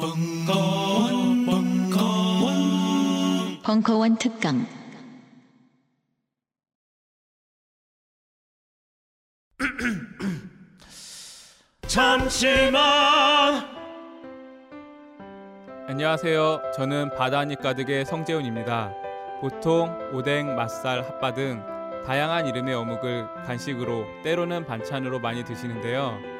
벙커원, 벙커원, 벙커원 특강 잠시만 안녕하세요. 저는 바다니 가득의 성재훈입니다. 보통 오뎅, 맛살, 핫바 등 다양한 이름의 어묵을 간식으로 때로는 반찬으로 많이 드시는데요.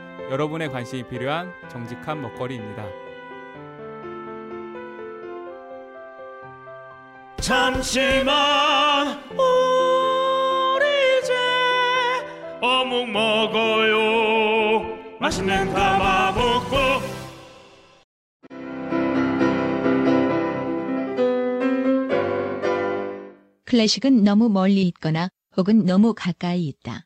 여러분의 관심이 필요한 정직한 먹거리입니다. 잠시만 우리 이제 어묵 먹어요 맛있는 가마복고 클래식은 너무 멀리 있거나 혹은 너무 가까이 있다.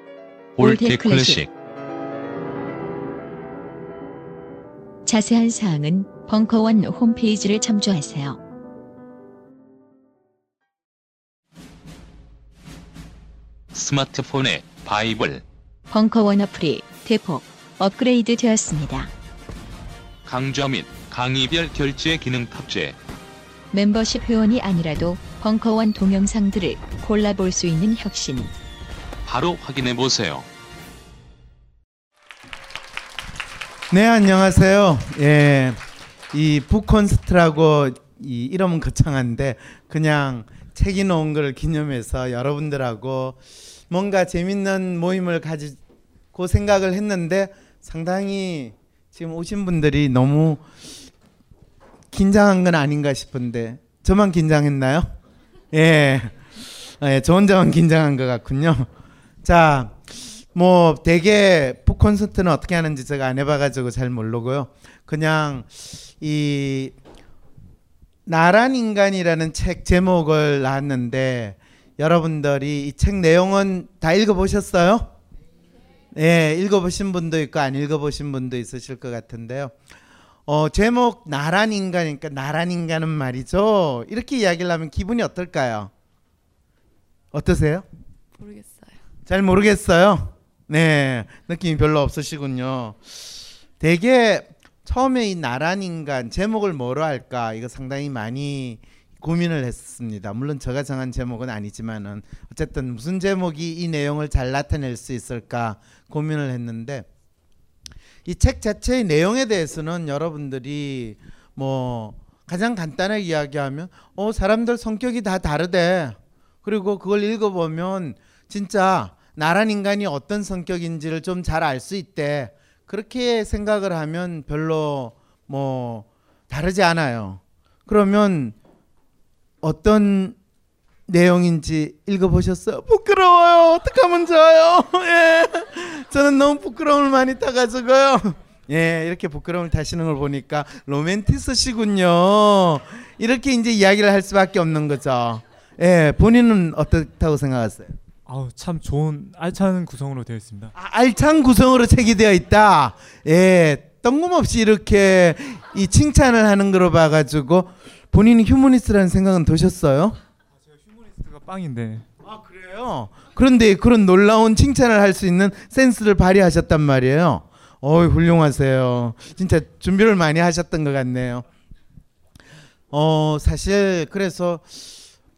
올드 클래식 자세한 사항은 벙커원 홈페이지를 참조하세요. 스마트폰의 바이블 벙커원 어플이 대폭 업그레이드 되었습니다. 강좌 및 강의별 결제 기능 탑재 멤버십 회원이 아니라도 벙커원 동영상들을 골라볼 수 있는 혁신. 바로 확인해 보세요. 네, 안녕하세요. 예. 이 북콘스트라고 이 이름은 거창한데 그냥 책이 놓은 걸 기념해서 여러분들하고 뭔가 재밌는 모임을 가지고 생각을 했는데 상당히 지금 오신 분들이 너무 긴장한 건 아닌가 싶은데 저만 긴장했나요? 예. 예, 저 혼자만 긴장한 것 같군요. 자, 뭐 되게 북콘서트는 어떻게 하는지 제가 안 해봐가지고 잘 모르고요. 그냥 이 나란 인간이라는 책 제목을 놨는데 여러분들이 이 책 내용은 다 읽어보셨어요? 예, 읽어보신 분도 있고 안 읽어보신 분도 있으실 것 같은데요. 어, 제목 나란 인간이니까 나란 인간은 말이죠. 이렇게 이야기를 하면 기분이 어떨까요? 어떠세요? 모르겠어요. 잘 모르겠어요. 네, 느낌이 별로 없으시군요. 되게 처음에 이 나란 인간 제목을 뭐로 할까 이거 상당히 많이 고민을 했습니다. 물론 제가 정한 제목은 아니지만은 어쨌든 무슨 제목이 이 내용을 잘 나타낼 수 있을까 고민을 했는데 이 책 자체의 내용에 대해서는 여러분들이 뭐 가장 간단하게 이야기하면 어 사람들 성격이 다 다르대. 그리고 그걸 읽어보면 진짜 나란 인간이 어떤 성격인지를 좀 잘 알 수 있대. 그렇게 생각을 하면 별로 뭐 다르지 않아요. 그러면 어떤 내용인지 읽어보셨어요? 부끄러워요. 어떡하면 좋아요? 예. 저는 너무 부끄러움을 많이 타가지고요. 예, 이렇게 부끄러움을 타시는 걸 보니까 로맨티스시군요. 이렇게 이제 이야기를 할 수밖에 없는 거죠. 예, 본인은 어떻다고 생각하세요? 아우 참 좋은 알찬 구성으로 되어 있습니다. 아, 알찬 구성으로 책이 되어 있다. 예, 뜬금없이 이렇게 이 칭찬을 하는 거로 봐가지고 본인이 휴머니스트라는 생각은 드셨어요? 휴머니스트가 빵인데 아 그래요? 그런데 그런 놀라운 칭찬을 할 수 있는 센스를 발휘하셨단 말이에요. 어이 훌륭하세요. 진짜 준비를 많이 하셨던 것 같네요. 어 사실 그래서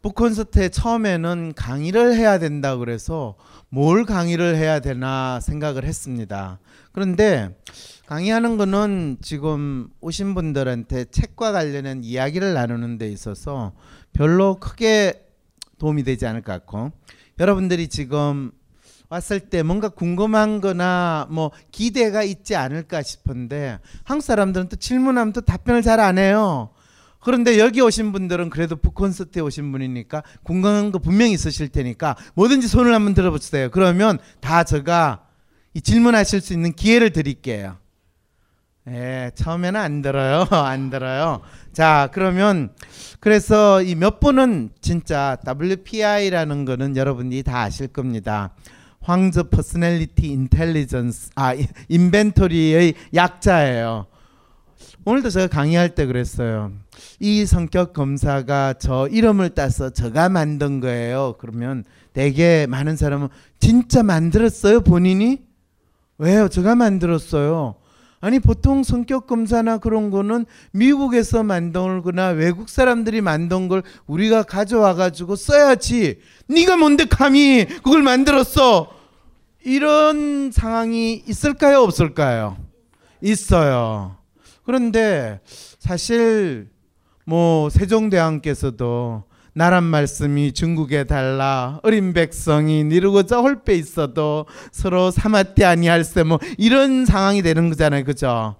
북 콘서트에 처음에는 강의를 해야 된다 그래서 뭘 강의를 해야 되나 생각을 했습니다. 그런데 강의하는 거는 지금 오신 분들한테 책과 관련한 이야기를 나누는 데 있어서 별로 크게 도움이 되지 않을 것 같고 여러분들이 지금 왔을 때 뭔가 궁금한 거나 뭐 기대가 있지 않을까 싶은데 한국 사람들은 또 질문하면 또 답변을 잘 안 해요. 그런데 여기 오신 분들은 그래도 북콘서트에 오신 분이니까 궁금한 거 분명히 있으실 테니까 뭐든지 손을 한번 들어보세요. 그러면 다 제가 이 질문하실 수 있는 기회를 드릴게요. 예, 처음에는 안 들어요. 안 들어요. 자, 그러면 그래서 이 몇 분은 진짜 WPI라는 거는 여러분이 다 아실 겁니다. Whang's Personality Intelligence 아 Inventory의 약자예요. 오늘도 제가 강의할 때 그랬어요. 이 성격 검사가 저 이름을 따서 저가 만든 거예요. 그러면 되게 많은 사람은 진짜 만들었어요 본인이? 왜요? 제가 만들었어요. 아니 보통 성격 검사나 그런 거는 미국에서 만든 거나 외국 사람들이 만든 걸 우리가 가져와 가지고 써야지. 네가 뭔데 감히 그걸 만들었어? 이런 상황이 있을까요, 없을까요? 있어요. 그런데 사실 뭐 세종대왕께서도 나란 말씀이 중국에 달라 어린 백성이 니르고자 홀빼 있어도 서로 사마띠 아니할세 뭐 이런 상황이 되는 거잖아요. 그죠?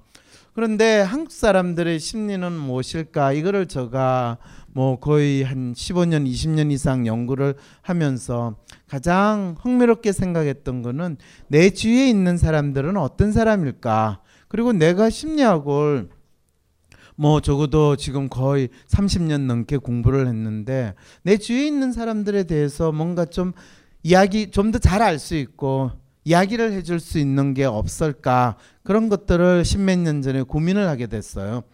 그런데 한국 사람들의 심리는 무엇일까? 이거를 제가 뭐 거의 한 15년 20년 이상 연구를 하면서 가장 흥미롭게 생각했던 거는 내 주위에 있는 사람들은 어떤 사람일까 그리고 내가 심리학을 뭐 적어도 지금 거의 30년 넘게 공부를 했는데 내 주위에 있는 사람들에 대해서 뭔가 좀 이야기 좀 더 잘 알 수 있고 이야기를 해줄 수 있는 게 없을까 그런 것들을 십몇 년 전에 고민을 하게 됐어요.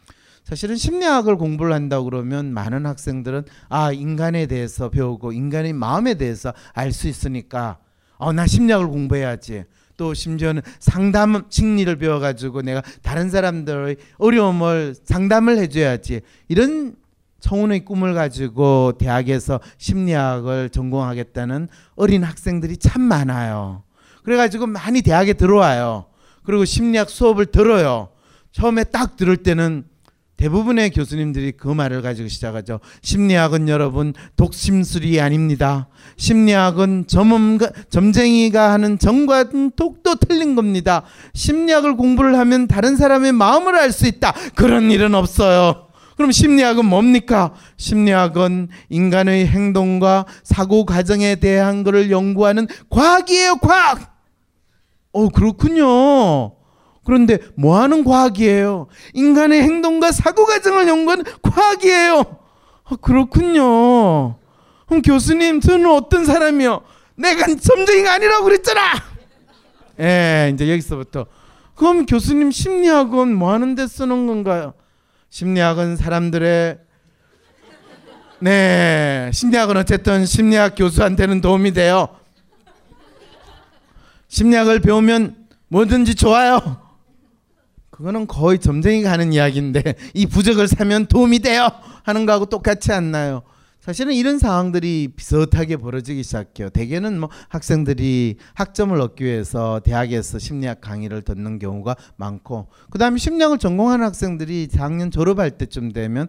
사실은 심리학을 공부를 한다 그러면 많은 학생들은 아 인간에 대해서 배우고 인간의 마음에 대해서 알 수 있으니까 어나 심리학을 공부해야지. 또 심지어는 상담 심리를 배워가지고 내가 다른 사람들의 어려움을 상담을 해줘야지 이런 청운의 꿈을 가지고 대학에서 심리학을 전공하겠다는 어린 학생들이 참 많아요. 그래가지고 많이 대학에 들어와요. 그리고 심리학 수업을 들어요. 처음에 딱 들을 때는 대부분의 교수님들이 그 말을 가지고 시작하죠. 심리학은 여러분 독심술이 아닙니다. 심리학은 점음가, 점쟁이가 하는 점과는 독도 틀린 겁니다. 심리학을 공부를 하면 다른 사람의 마음을 알 수 있다. 그런 일은 없어요. 그럼 심리학은 뭡니까? 심리학은 인간의 행동과 사고 과정에 대한 것을 연구하는 과학이에요, 과학. 어, 그렇군요. 그런데 뭐 하는 과학이에요? 인간의 행동과 사고 과정을 연구하는 과학이에요. 아, 그렇군요. 그럼 교수님, 저는 어떤 사람이요? 내가 점쟁이가 아니라고 그랬잖아. 예, 이제 여기서부터. 그럼 교수님 심리학은 뭐 하는 데 쓰는 건가요? 심리학은 사람들의 네, 심리학은 어쨌든 심리학 교수한테는 도움이 돼요. 심리학을 배우면 뭐든지 좋아요. 그거는 거의 점쟁이가 하는 이야기인데 이 부적을 사면 도움이 돼요 하는 거하고 똑같지 않나요? 사실은 이런 상황들이 비슷하게 벌어지기 시작해요. 대개는 뭐 학생들이 학점을 얻기 위해서 대학에서 심리학 강의를 듣는 경우가 많고 그다음에 심리학을 전공하는 학생들이 작년 졸업할 때쯤 되면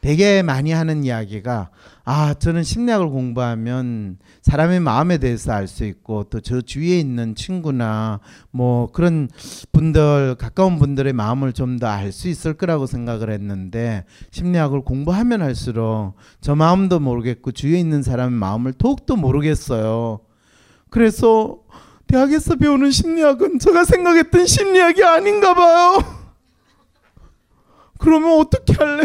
되게 많이 하는 이야기가 아 저는 심리학을 공부하면 사람의 마음에 대해서 알 수 있고 또 저 주위에 있는 친구나 뭐 그런 분들 가까운 분들의 마음을 좀 더 알 수 있을 거라고 생각을 했는데 심리학을 공부하면 할수록 저 마음도 모르겠고 주위에 있는 사람의 마음을 더욱더 모르겠어요. 그래서 대학에서 배우는 심리학은 제가 생각했던 심리학이 아닌가 봐요. 그러면 어떻게 할래?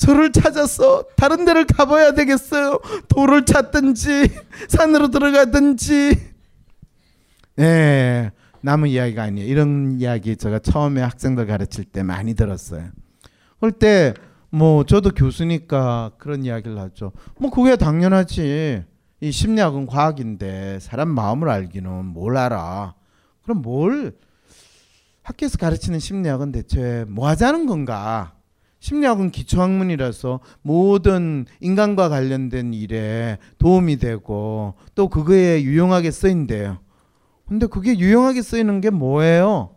저를 찾아서 다른 데를 가봐야 되겠어요. 돌을 찾든지 산으로 들어가든지. 네, 남은 이야기가 아니에요. 이런 이야기 제가 처음에 학생들 가르칠 때 많이 들었어요. 그럴 때 뭐 저도 교수니까 그런 이야기를 하죠. 뭐 그게 당연하지. 이 심리학은 과학인데 사람 마음을 알기는 뭘 알아? 그럼 뭘 학교에서 가르치는 심리학은 대체 뭐 하자는 건가? 심리학은 기초학문이라서 모든 인간과 관련된 일에 도움이 되고 또 그거에 유용하게 쓰인대요. 근데 그게 유용하게 쓰이는 게 뭐예요?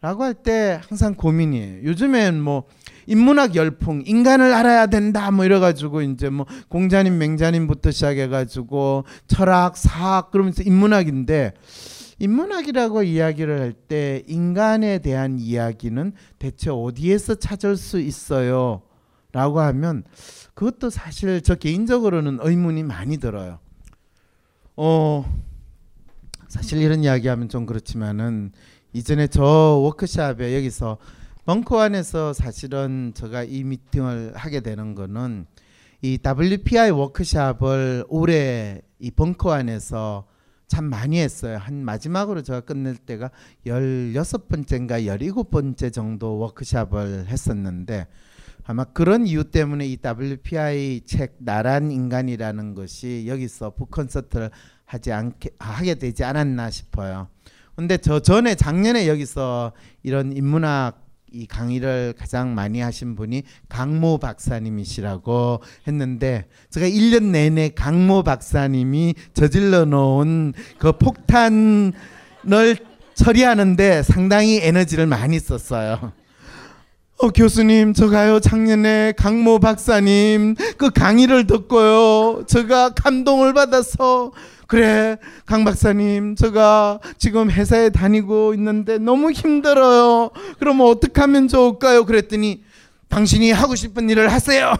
라고 할 때 항상 고민이에요. 요즘엔 뭐 인문학 열풍, 인간을 알아야 된다 뭐 이래가지고 이제 뭐 공자님, 맹자님부터 시작해가지고 철학, 사학 그러면서 인문학인데 인문학이라고 이야기를 할 때 인간에 대한 이야기는 대체 어디에서 찾을 수 있어요? 라고 하면 그것도 사실 저 개인적으로는 의문이 많이 들어요. 어, 사실 이런 이야기하면 좀 그렇지만은 이전에 저 워크샵에 여기서 벙커 안에서 사실은 제가 이 미팅을 하게 되는 거는 이 WPI 워크샵을 올해 이 벙커 안에서 참 많이 했어요. 한 마지막으로 제가 끝낼 때가 16번째인가 17번째 정도 워크샵을 했었는데 아마 그런 이유 때문에 이 WPI 책 나란 인간이라는 것이 여기서 북콘서트를 하지 않게 하게 되지 않았나 싶어요. 근데 저 전에 작년에 여기서 이런 인문학 이 강의를 가장 많이 하신 분이 강모 박사님이시라고 했는데 제가 1년 내내 강모 박사님이 저질러 놓은 그 폭탄을 처리하는데 상당히 에너지를 많이 썼어요. 어, 교수님, 저 가요, 작년에 강모 박사님 그 강의를 듣고요. 제가 감동을 받아서 그래 강 박사님 제가 지금 회사에 다니고 있는데 너무 힘들어요. 그러면 어떻게 하면 좋을까요? 그랬더니 당신이 하고 싶은 일을 하세요.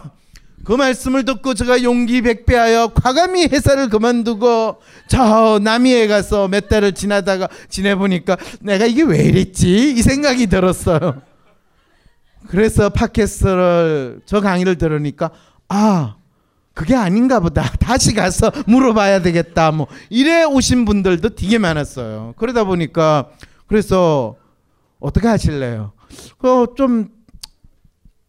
그 말씀을 듣고 제가 용기 백배하여 과감히 회사를 그만두고 저 남이에 가서 몇 달을 지나다가 지내보니까 내가 이게 왜 이랬지? 이 생각이 들었어요. 그래서 팟캐스트를 저 강의를 들으니까 아 그게 아닌가 보다. 다시 가서 물어봐야 되겠다. 뭐 이래 오신 분들도 되게 많았어요. 그러다 보니까 그래서 어떻게 하실래요? 그좀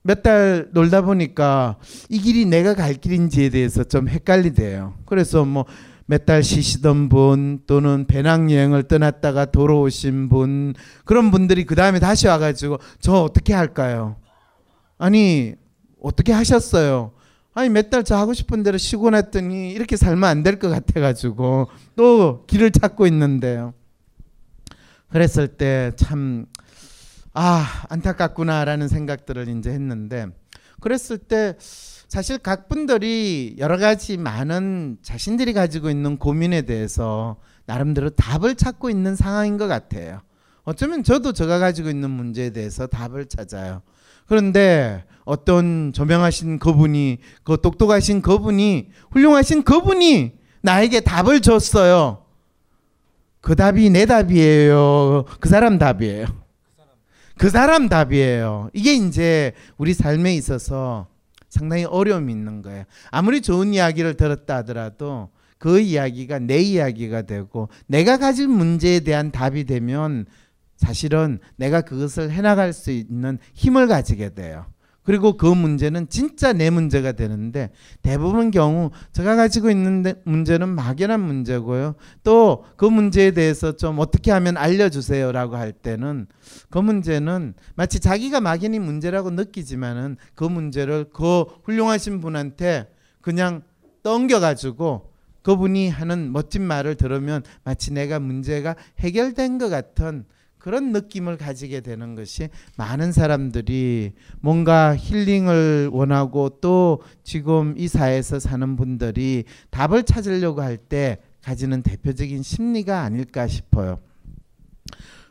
몇 달 놀다 보니까 이 길이 내가 갈 길인지에 대해서 좀 헷갈리대요. 그래서 뭐 몇 달 쉬시던 분 또는 배낭여행을 떠났다가 돌아오신 분 그런 분들이 그 다음에 다시 와가지고 저 어떻게 할까요? 아니 어떻게 하셨어요? 아니 몇 달 저 하고 싶은 대로 쉬고 났더니 이렇게 살면 안 될 것 같아가지고 또 길을 찾고 있는데요. 그랬을 때 참 아 안타깝구나라는 생각들을 이제 했는데 그랬을 때 사실 각 분들이 여러 가지 많은 자신들이 가지고 있는 고민에 대해서 나름대로 답을 찾고 있는 상황인 것 같아요. 어쩌면 저도 제가 가지고 있는 문제에 대해서 답을 찾아요. 그런데 어떤 조명하신 그분이 그 똑똑하신 그분이 훌륭하신 그분이 나에게 답을 줬어요. 그 답이 내 답이에요. 그 사람 답이에요. 그 사람 답이에요. 이게 이제 우리 삶에 있어서 상당히 어려움이 있는 거예요. 아무리 좋은 이야기를 들었다 하더라도 그 이야기가 내 이야기가 되고 내가 가진 문제에 대한 답이 되면 사실은 내가 그것을 해나갈 수 있는 힘을 가지게 돼요. 그리고 그 문제는 진짜 내 문제가 되는데 대부분 경우 제가 가지고 있는 문제는 막연한 문제고요. 또 그 문제에 대해서 좀 어떻게 하면 알려주세요라고 할 때는 그 문제는 마치 자기가 막연히 문제라고 느끼지만은 그 문제를 그 훌륭하신 분한테 그냥 던겨가지고 그분이 하는 멋진 말을 들으면 마치 내가 문제가 해결된 것 같은 그런 느낌을 가지게 되는 것이 많은 사람들이 뭔가 힐링을 원하고 또 지금 이 사회에서 사는 분들이 답을 찾으려고 할 때 가지는 대표적인 심리가 아닐까 싶어요.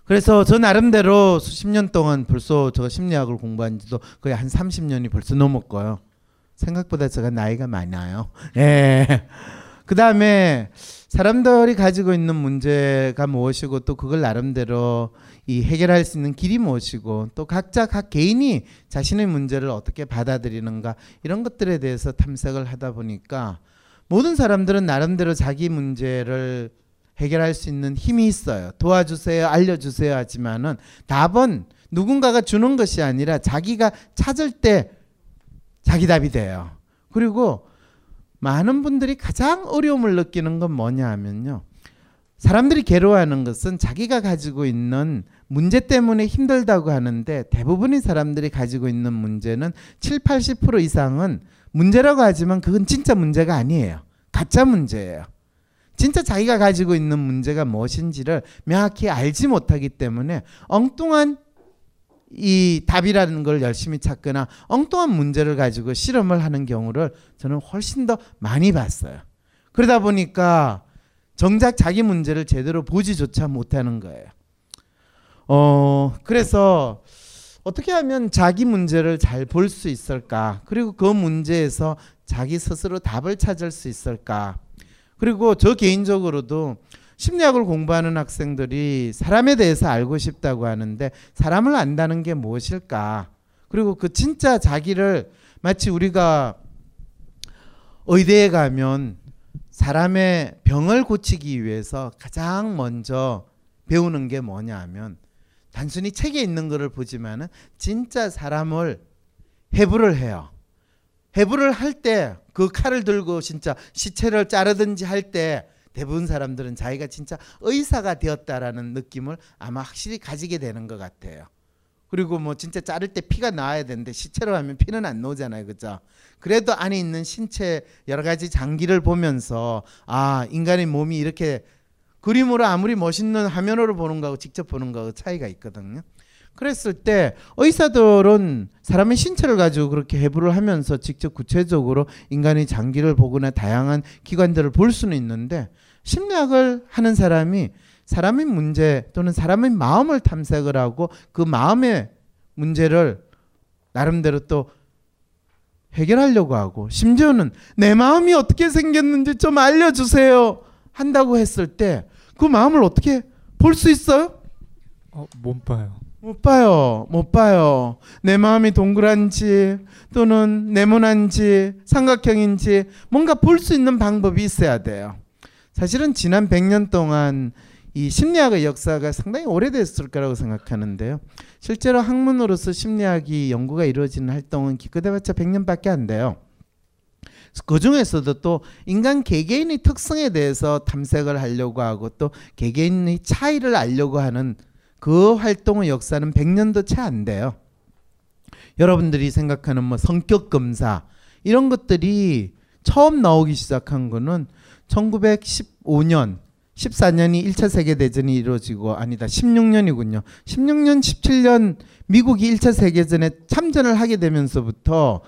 그래서 저 나름대로 수십 년 동안 벌써 저 심리학을 공부한 지도 거의 한 30년이 벌써 넘었고요. 생각보다 제가 나이가 많아요. 예. 그 다음에 사람들이 가지고 있는 문제가 무엇이고 또 그걸 나름대로 이 해결할 수 있는 길이 무엇이고 또 각자 각 개인이 자신의 문제를 어떻게 받아들이는가 이런 것들에 대해서 탐색을 하다 보니까 모든 사람들은 나름대로 자기 문제를 해결할 수 있는 힘이 있어요. 도와주세요, 알려주세요 하지만은 답은 누군가가 주는 것이 아니라 자기가 찾을 때 자기 답이 돼요. 그리고 많은 분들이 가장 어려움을 느끼는 건 뭐냐 하면요. 사람들이 괴로워하는 것은 자기가 가지고 있는 문제 때문에 힘들다고 하는데 대부분의 사람들이 가지고 있는 문제는 7, 80% 이상은 문제라고 하지만 그건 진짜 문제가 아니에요. 가짜 문제예요. 진짜 자기가 가지고 있는 문제가 무엇인지를 명확히 알지 못하기 때문에 엉뚱한 이 답이라는 걸 열심히 찾거나 엉뚱한 문제를 가지고 실험을 하는 경우를 저는 훨씬 더 많이 봤어요. 그러다 보니까 정작 자기 문제를 제대로 보지조차 못하는 거예요. 어 그래서 어떻게 하면 자기 문제를 잘 볼 수 있을까? 그리고 그 문제에서 자기 스스로 답을 찾을 수 있을까? 그리고 저 개인적으로도 심리학을 공부하는 학생들이 사람에 대해서 알고 싶다고 하는데 사람을 안다는 게 무엇일까? 그리고 그 진짜 자기를 마치 우리가 의대에 가면 사람의 병을 고치기 위해서 가장 먼저 배우는 게 뭐냐 하면 단순히 책에 있는 거를 보지만은 진짜 사람을 해부를 해요. 해부를 할 때 그 칼을 들고 진짜 시체를 자르든지 할 때 대부분 사람들은 자기가 진짜 의사가 되었다라는 느낌을 아마 확실히 가지게 되는 것 같아요. 그리고 뭐 진짜 자를 때 피가 나와야 되는데 시체로 하면 피는 안 나오잖아요. 그죠? 그래도 안에 있는 신체 여러 가지 장기를 보면서 아, 인간의 몸이 이렇게 그림으로 아무리 멋있는 화면으로 보는 거하고 직접 보는 거하고 차이가 있거든요. 그랬을 때 의사들은 사람의 신체를 가지고 그렇게 해부를 하면서 직접 구체적으로 인간의 장기를 보거나 다양한 기관들을 볼 수는 있는데 심리학을 하는 사람이 사람의 문제 또는 사람의 마음을 탐색을 하고 그 마음의 문제를 나름대로 또 해결하려고 하고 심지어는 내 마음이 어떻게 생겼는지 좀 알려주세요 한다고 했을 때 그 마음을 어떻게 볼 수 있어요? 어, 못 봐요. 못 봐요. 못 봐요. 내 마음이 동그란지 또는 네모난지 삼각형인지 뭔가 볼 수 있는 방법이 있어야 돼요. 사실은 지난 100년 동안 이 심리학의 역사가 상당히 오래됐을 거라고 생각하는데요. 실제로 학문으로서 심리학이 연구가 이루어지는 활동은 기껏해봤자 100년밖에 안 돼요. 그 중에서도 또 인간 개개인의 특성에 대해서 탐색을 하려고 하고 또 개개인의 차이를 알려고 하는 그 활동의 역사는 100년도 채 안 돼요. 여러분들이 생각하는 뭐 성격 검사 이런 것들이 처음 나오기 시작한 거는 1915년 14년이 1차 세계 대전이 이루어지고 아니다 16년이군요. 16년 17년 미국이 1차 세계전에 참전을 하게 되면서부터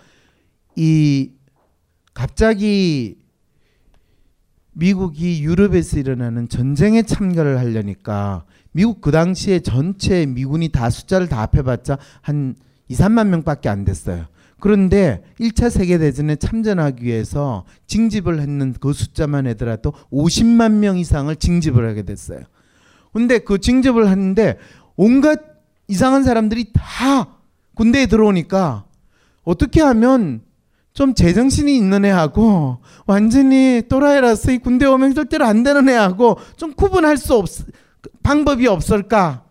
이 갑자기 미국이 유럽에서 일어나는 전쟁에 참가를 하려니까 미국 그 당시에 전체 미군이 다 숫자를 다 합해봤자 한 2, 3만 명밖에 안 됐어요. 그런데 1차 세계대전에 참전하기 위해서 징집을 했는 그 숫자만 하더라도 50만 명 이상을 징집을 하게 됐어요. 근데 그 징집을 하는데 온갖 이상한 사람들이 다 군대에 들어오니까 어떻게 하면 좀 제정신이 있는 애하고 완전히 또라이라서 이 군대 오면 절대로 안 되는 애하고 좀 구분할 수 없, 방법이 없을까?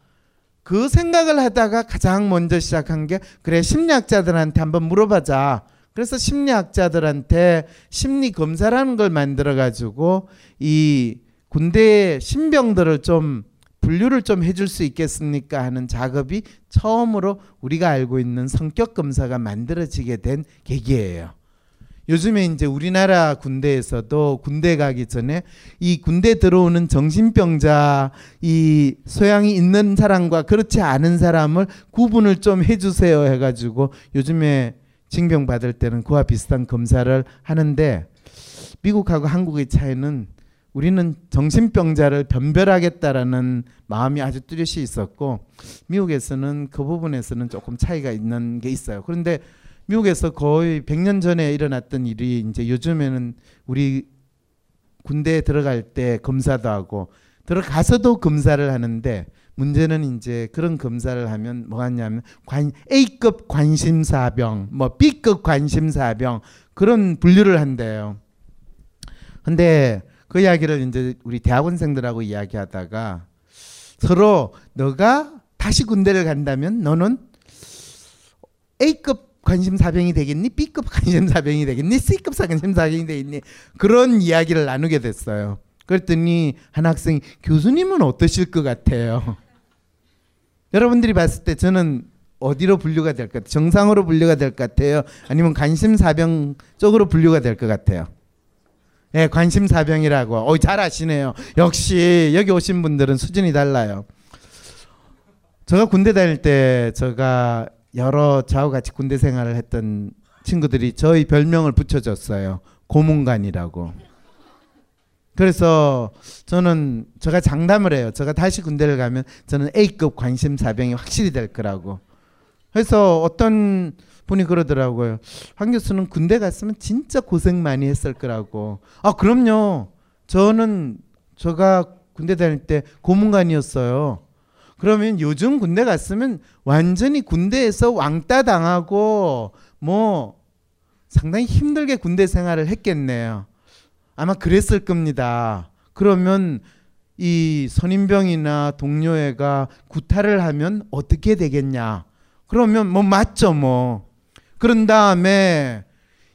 그 생각을 하다가 가장 먼저 시작한 게 그래 심리학자들한테 한번 물어보자. 그래서 심리학자들한테 심리 검사라는 걸 만들어 가지고 이 군대의 신병들을 좀 분류를 좀 해줄 수 있겠습니까 하는 작업이 처음으로 우리가 알고 있는 성격 검사가 만들어지게 된 계기예요. 요즘에 이제 우리나라 군대에서도 군대 가기 전에 이 군대 들어오는 정신병자 이 소양이 있는 사람과 그렇지 않은 사람을 구분을 좀 해주세요 해가지고 요즘에 징병 받을 때는 그와 비슷한 검사를 하는데 미국하고 한국의 차이는 우리는 정신병자를 변별하겠다라는 마음이 아주 뚜렷이 있었고 미국에서는 그 부분에서는 조금 차이가 있는 게 있어요. 그런데 미국에서 거의 100년 전에 일어났던 일이 이제 요즘에는 우리 군대에 들어갈 때 검사도 하고 들어가서도 검사를 하는데 문제는 이제 그런 검사를 하면 뭐가 있냐면 관 A급 관심사병, 뭐 B급 관심사병 그런 분류를 한대요. 근데 그 이야기를 이제 우리 대학원생들하고 이야기하다가 서로 너가 다시 군대를 간다면 너는 A급 관심사병이 되겠니? B급 관심사병이 되겠니? C급 관심사병이 되겠니? 그런 이야기를 나누게 됐어요. 그랬더니 한 학생이 교수님은 어떠실 것 같아요? 여러분들이 봤을 때 저는 어디로 분류가 될 것 같아요? 정상으로 분류가 될 것 같아요? 아니면 관심사병 쪽으로 분류가 될 것 같아요? 네, 관심사병이라고. 어, 잘 아시네요. 역시 여기 오신 분들은 수준이 달라요. 제가 군대 다닐 때 제가 여러 저하고 같이 군대 생활을 했던 친구들이 저희 별명을 붙여줬어요. 고문관이라고. 그래서 저는 제가 장담을 해요. 제가 다시 군대를 가면 저는 A급 관심사병이 확실히 될 거라고. 그래서 어떤 분이 그러더라고요. 황 교수는 군대 갔으면 진짜 고생 많이 했을 거라고. 아 그럼요. 저는 제가 군대 다닐 때 고문관이었어요. 그러면 요즘 군대 갔으면 완전히 군대에서 왕따 당하고 뭐 상당히 힘들게 군대 생활을 했겠네요. 아마 그랬을 겁니다. 그러면 이 선임병이나 동료애가 구타를 하면 어떻게 되겠냐? 그러면 뭐 맞죠 뭐. 그런 다음에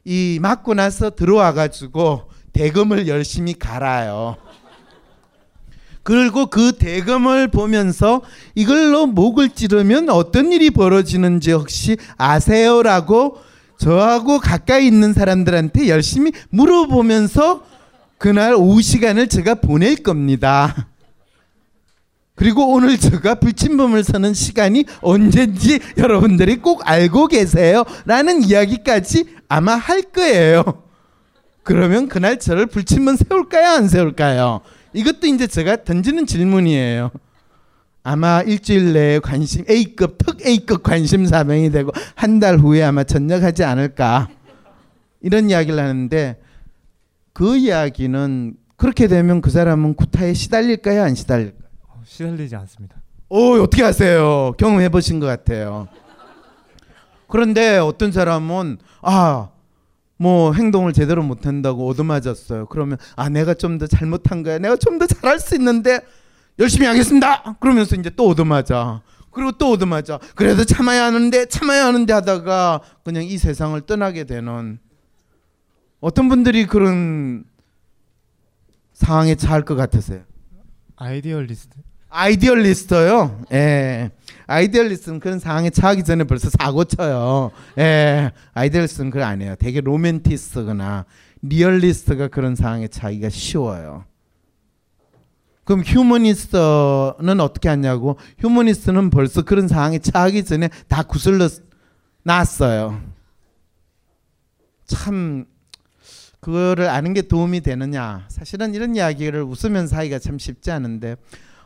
이 맞고 나서 들어와 가지고 대금을 열심히 갈아요. 그리고 그 대금을 보면서 이걸로 목을 찌르면 어떤 일이 벌어지는지 혹시 아세요라고 저하고 가까이 있는 사람들한테 열심히 물어보면서 그날 오후 시간을 제가 보낼 겁니다. 그리고 오늘 제가 불침범을 서는 시간이 언제인지 여러분들이 꼭 알고 계세요. 라는 이야기까지 아마 할 거예요. 그러면 그날 저를 불침범 세울까요? 안 세울까요? 이것도 이제 제가 던지는 질문이에요. 아마 일주일 내에 관심 A급 특 A급 관심사병이 되고 한 달 후에 아마 전역하지 않을까 이런 이야기를 하는데 그 이야기는 그렇게 되면 그 사람은 구타에 시달릴까요 안 시달릴까요? 어, 시달리지 않습니다. 오 어떻게 아세요? 경험해 보신 것 같아요. 그런데 어떤 사람은 아 뭐 행동을 제대로 못한다고 얻어맞았어요. 그러면 아 내가 좀 더 잘못한 거야. 내가 좀 더 잘할 수 있는데 열심히 하겠습니다. 그러면서 이제 또 얻어맞아. 그리고 또 얻어맞아. 그래도 참아야 하는데 참아야 하는데 하다가 그냥 이 세상을 떠나게 되는 어떤 분들이 그런 상황에 처할 것 같으세요? Idealist. Idealist요. 예. Idealist는 그런 상황에 처하기 전에 벌써 사고 쳐요. 예. Idealist는 그걸 안 해요. 되게 로맨티스트거나 리얼리스트가 그런 상황에 처하기가 쉬워요. 그럼 휴머니스트는 어떻게 하냐고? 휴머니스트는 벌써 그런 상황에 처하기 전에 다 구슬러 놨어요. 참 그거를 아는 게 도움이 되느냐? 사실은 이런 이야기를 웃으면서 하기가 참 쉽지 않은데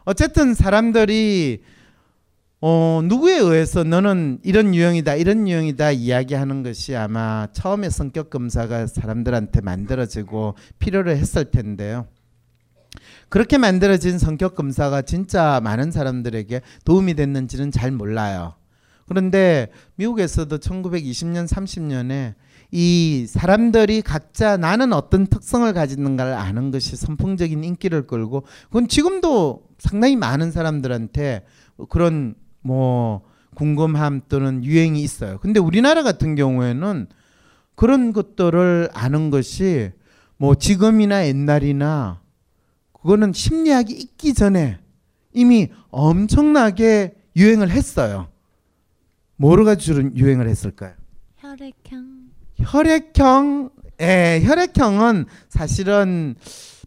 어쨌든 사람들이 어, 누구에 의해서 너는 이런 유형이다, 이런 유형이다 이야기하는 것이 아마 처음에 성격 검사가 사람들한테 만들어지고 필요를 했을 텐데요. 그렇게 만들어진 성격 검사가 진짜 많은 사람들에게 도움이 됐는지는 잘 몰라요. 그런데 미국에서도 1920년, 30년에 이 사람들이 각자 나는 어떤 특성을 가지는가를 아는 것이 선풍적인 인기를 끌고 그건 지금도 상당히 많은 사람들한테 그런 뭐 궁금함 또는 유행이 있어요. 근데 우리나라 같은 경우에는 그런 것들을 아는 것이 뭐 지금이나 옛날이나 그거는 심리학이 있기 전에 이미 엄청나게 유행을 했어요. 뭐로 가지고 유행을 했을까요? 혈액형. 혈액형, 예, 혈액형은 사실은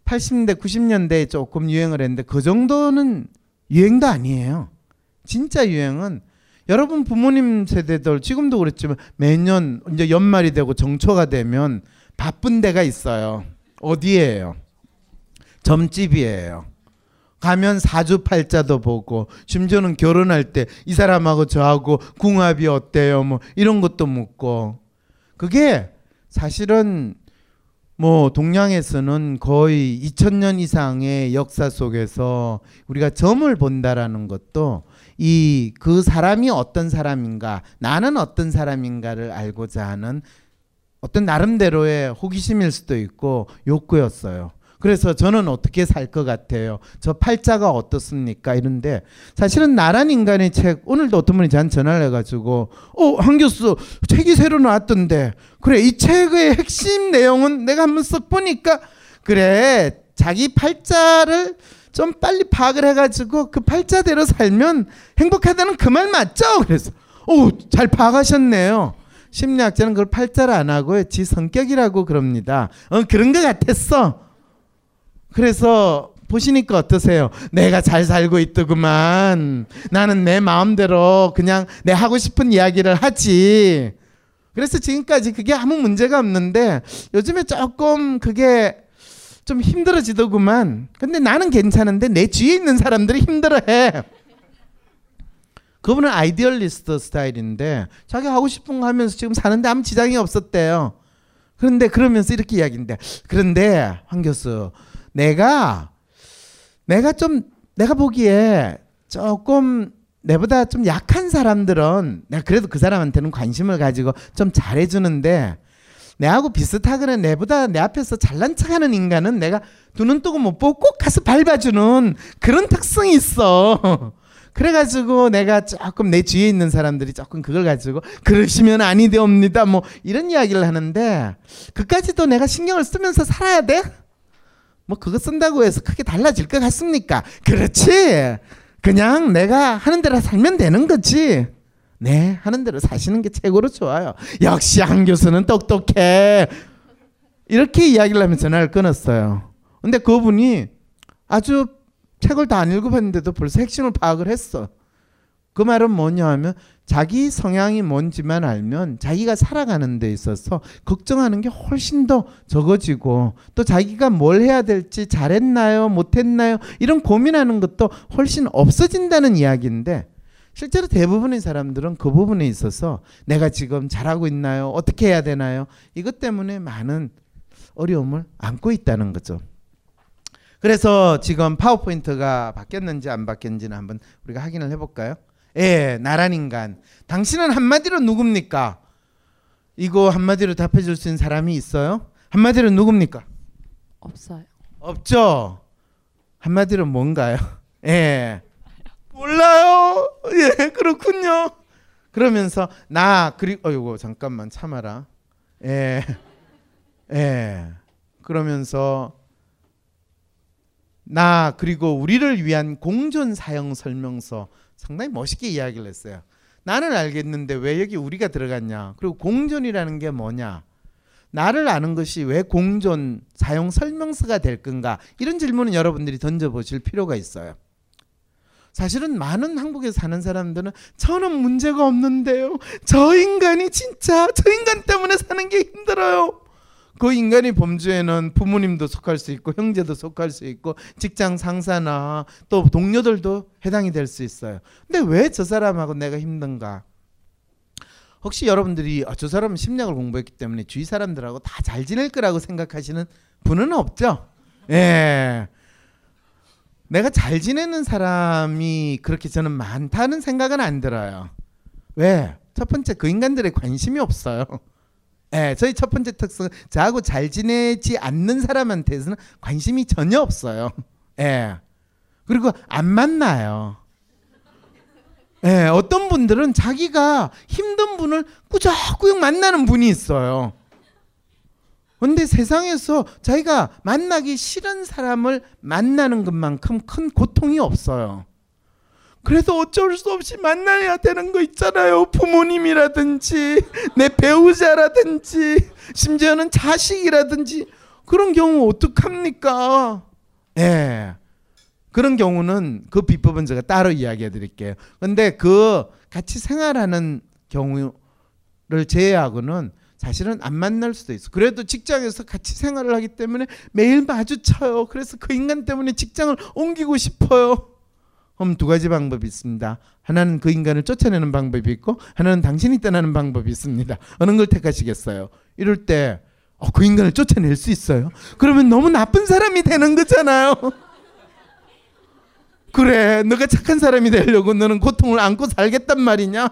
80년대, 90년대에 조금 유행을 했는데 그 정도는 유행도 아니에요. 진짜 유행은 여러분 부모님 세대들 지금도 그렇지만 매년 이제 연말이 되고 정초가 되면 바쁜 데가 있어요. 어디에요? 점집이에요. 가면 사주팔자도 보고 심지어는 결혼할 때 이 사람하고 저하고 궁합이 어때요? 뭐 이런 것도 묻고 그게 사실은 뭐 동양에서는 거의 2000년 이상의 역사 속에서 우리가 점을 본다라는 것도 이 그 사람이 어떤 사람인가 나는 어떤 사람인가를 알고자 하는 어떤 나름대로의 호기심일 수도 있고 욕구였어요. 그래서 저는 어떻게 살 것 같아요. 저 팔자가 어떻습니까? 이런데 사실은 나란 인간의 책 오늘도 어떤 분이 저한테 전화를 해가지고 어한 교수 책이 새로 나왔던데 그래 이 책의 핵심 내용은 내가 한번 쓱 보니까 그래 자기 팔자를 좀 빨리 파악을 해가지고 그 팔자대로 살면 행복하다는 그 말 맞죠? 그래서 오 잘 파악하셨네요. 심리학자는 그걸 팔자를 안 하고요. 지 성격이라고 그럽니다. 어 그런 것 같았어. 그래서 보시니까 어떠세요? 내가 잘 살고 있더구만. 나는 내 마음대로 그냥 내 하고 싶은 이야기를 하지. 그래서 지금까지 그게 아무 문제가 없는데 요즘에 조금 그게 좀 힘들어지더구만. 근데 나는 괜찮은데 내 주위에 있는 사람들이 힘들어해. 그분은 아이디얼리스트 스타일인데 자기 하고 싶은 거 하면서 지금 사는데 아무 지장이 없었대요. 그런데 그러면서 이렇게 이야기인데 그런데 황 교수 내가 내가 좀 내가 보기에 조금 내보다 좀 약한 사람들은 내가 그래도 그 사람한테는 관심을 가지고 좀 잘해주는데 내하고 비슷하거나 내보다 내 앞에서 잘난 척하는 인간은 내가 두 눈 뜨고 못 보고 꼭 가서 밟아주는 그런 특성이 있어. 그래가지고 내가 조금 내 주위에 있는 사람들이 조금 그걸 가지고 그러시면 아니 되옵니다. 뭐 이런 이야기를 하는데 그까지도 내가 신경을 쓰면서 살아야 돼? 뭐 그거 쓴다고 해서 크게 달라질 것 같습니까? 그렇지. 그냥 내가 하는 대로 살면 되는 거지. 네, 하는 대로 사시는 게 최고로 좋아요. 역시 한 교수는 똑똑해. 이렇게 이야기를 하면서 전화를 끊었어요. 근데 그분이 아주 책을 다 안 읽어봤는데도 벌써 핵심을 파악을 했어. 그 말은 뭐냐 하면 자기 성향이 뭔지만 알면 자기가 살아가는 데 있어서 걱정하는 게 훨씬 더 적어지고 또 자기가 뭘 해야 될지 잘했나요 못했나요 이런 고민하는 것도 훨씬 없어진다는 이야기인데 실제로 대부분의 사람들은 그 부분에 있어서 내가 지금 잘하고 있나요 어떻게 해야 되나요 이것 때문에 많은 어려움을 안고 있다는 거죠. 그래서 지금 파워포인트가 바뀌었는지 안 바뀌었는지는 한번 우리가 확인을 해볼까요? 예, 나란 인간. 당신은 한마디로 누굽니까? 이거 한마디로 답해 줄 수 있는 사람이 있어요? 한마디로 누굽니까? 없어요. 없죠. 한마디로 뭔가요? 예. 몰라요. 예, 그렇군요. 그러면서 나 그리고 어이구 잠깐만 참아라. 예. 예. 그러면서 나 그리고 우리를 위한 공존 사용 설명서 상당히 멋있게 이야기를 했어요. 나는 알겠는데 왜 여기 우리가 들어갔냐? 그리고 공존이라는 게 뭐냐? 나를 아는 것이 왜 공존 사용 설명서가 될 건가? 이런 질문은 여러분들이 던져 보실 필요가 있어요. 사실은 많은 한국에 사는 사람들은 저는 문제가 없는데요. 저 인간이 진짜 저 인간 때문에 사는 게 힘들어요. 그 인간이 범죄에는 부모님도 속할 수 있고 형제도 속할 수 있고 직장 상사나 또 동료들도 해당이 될 수 있어요. 근데 왜 저 사람하고 내가 힘든가? 혹시 여러분들이 아, 저 사람은 심리학을 공부했기 때문에 주위 사람들하고 다 잘 지낼 거라고 생각하시는 분은 없죠? 예. 내가 잘 지내는 사람이 그렇게 저는 많다는 생각은 안 들어요. 왜? 첫 번째 그 인간들의 관심이 없어요. 예, 저희 첫 번째 특성은 저하고 잘 지내지 않는 사람한테서는 관심이 전혀 없어요. 예. 그리고 안 만나요. 예, 어떤 분들은 자기가 힘든 분을 꾸역꾸역 만나는 분이 있어요. 근데 세상에서 자기가 만나기 싫은 사람을 만나는 것만큼 큰 고통이 없어요. 그래서 어쩔 수 없이 만나야 되는 거 있잖아요. 부모님이라든지 내 배우자라든지 심지어는 자식이라든지 그런 경우 어떡합니까? 예. 그런 경우는 그 비법은 제가 따로 이야기해 드릴게요. 근데 그 같이 생활하는 경우를 제외하고는 사실은 안 만날 수도 있어. 그래도 직장에서 같이 생활을 하기 때문에 매일 마주쳐요. 그래서 그 인간 때문에 직장을 옮기고 싶어요. 그럼 두 가지 방법이 있습니다. 하나는 그 인간을 쫓아내는 방법이 있고 하나는 당신이 떠나는 방법이 있습니다. 어느 걸 택하시겠어요? 이럴 때 어, 그 인간을 쫓아낼 수 있어요. 그러면 너무 나쁜 사람이 되는 거잖아요. 그래, 너가 착한 사람이 되려고 너는 고통을 안고 살겠단 말이냐?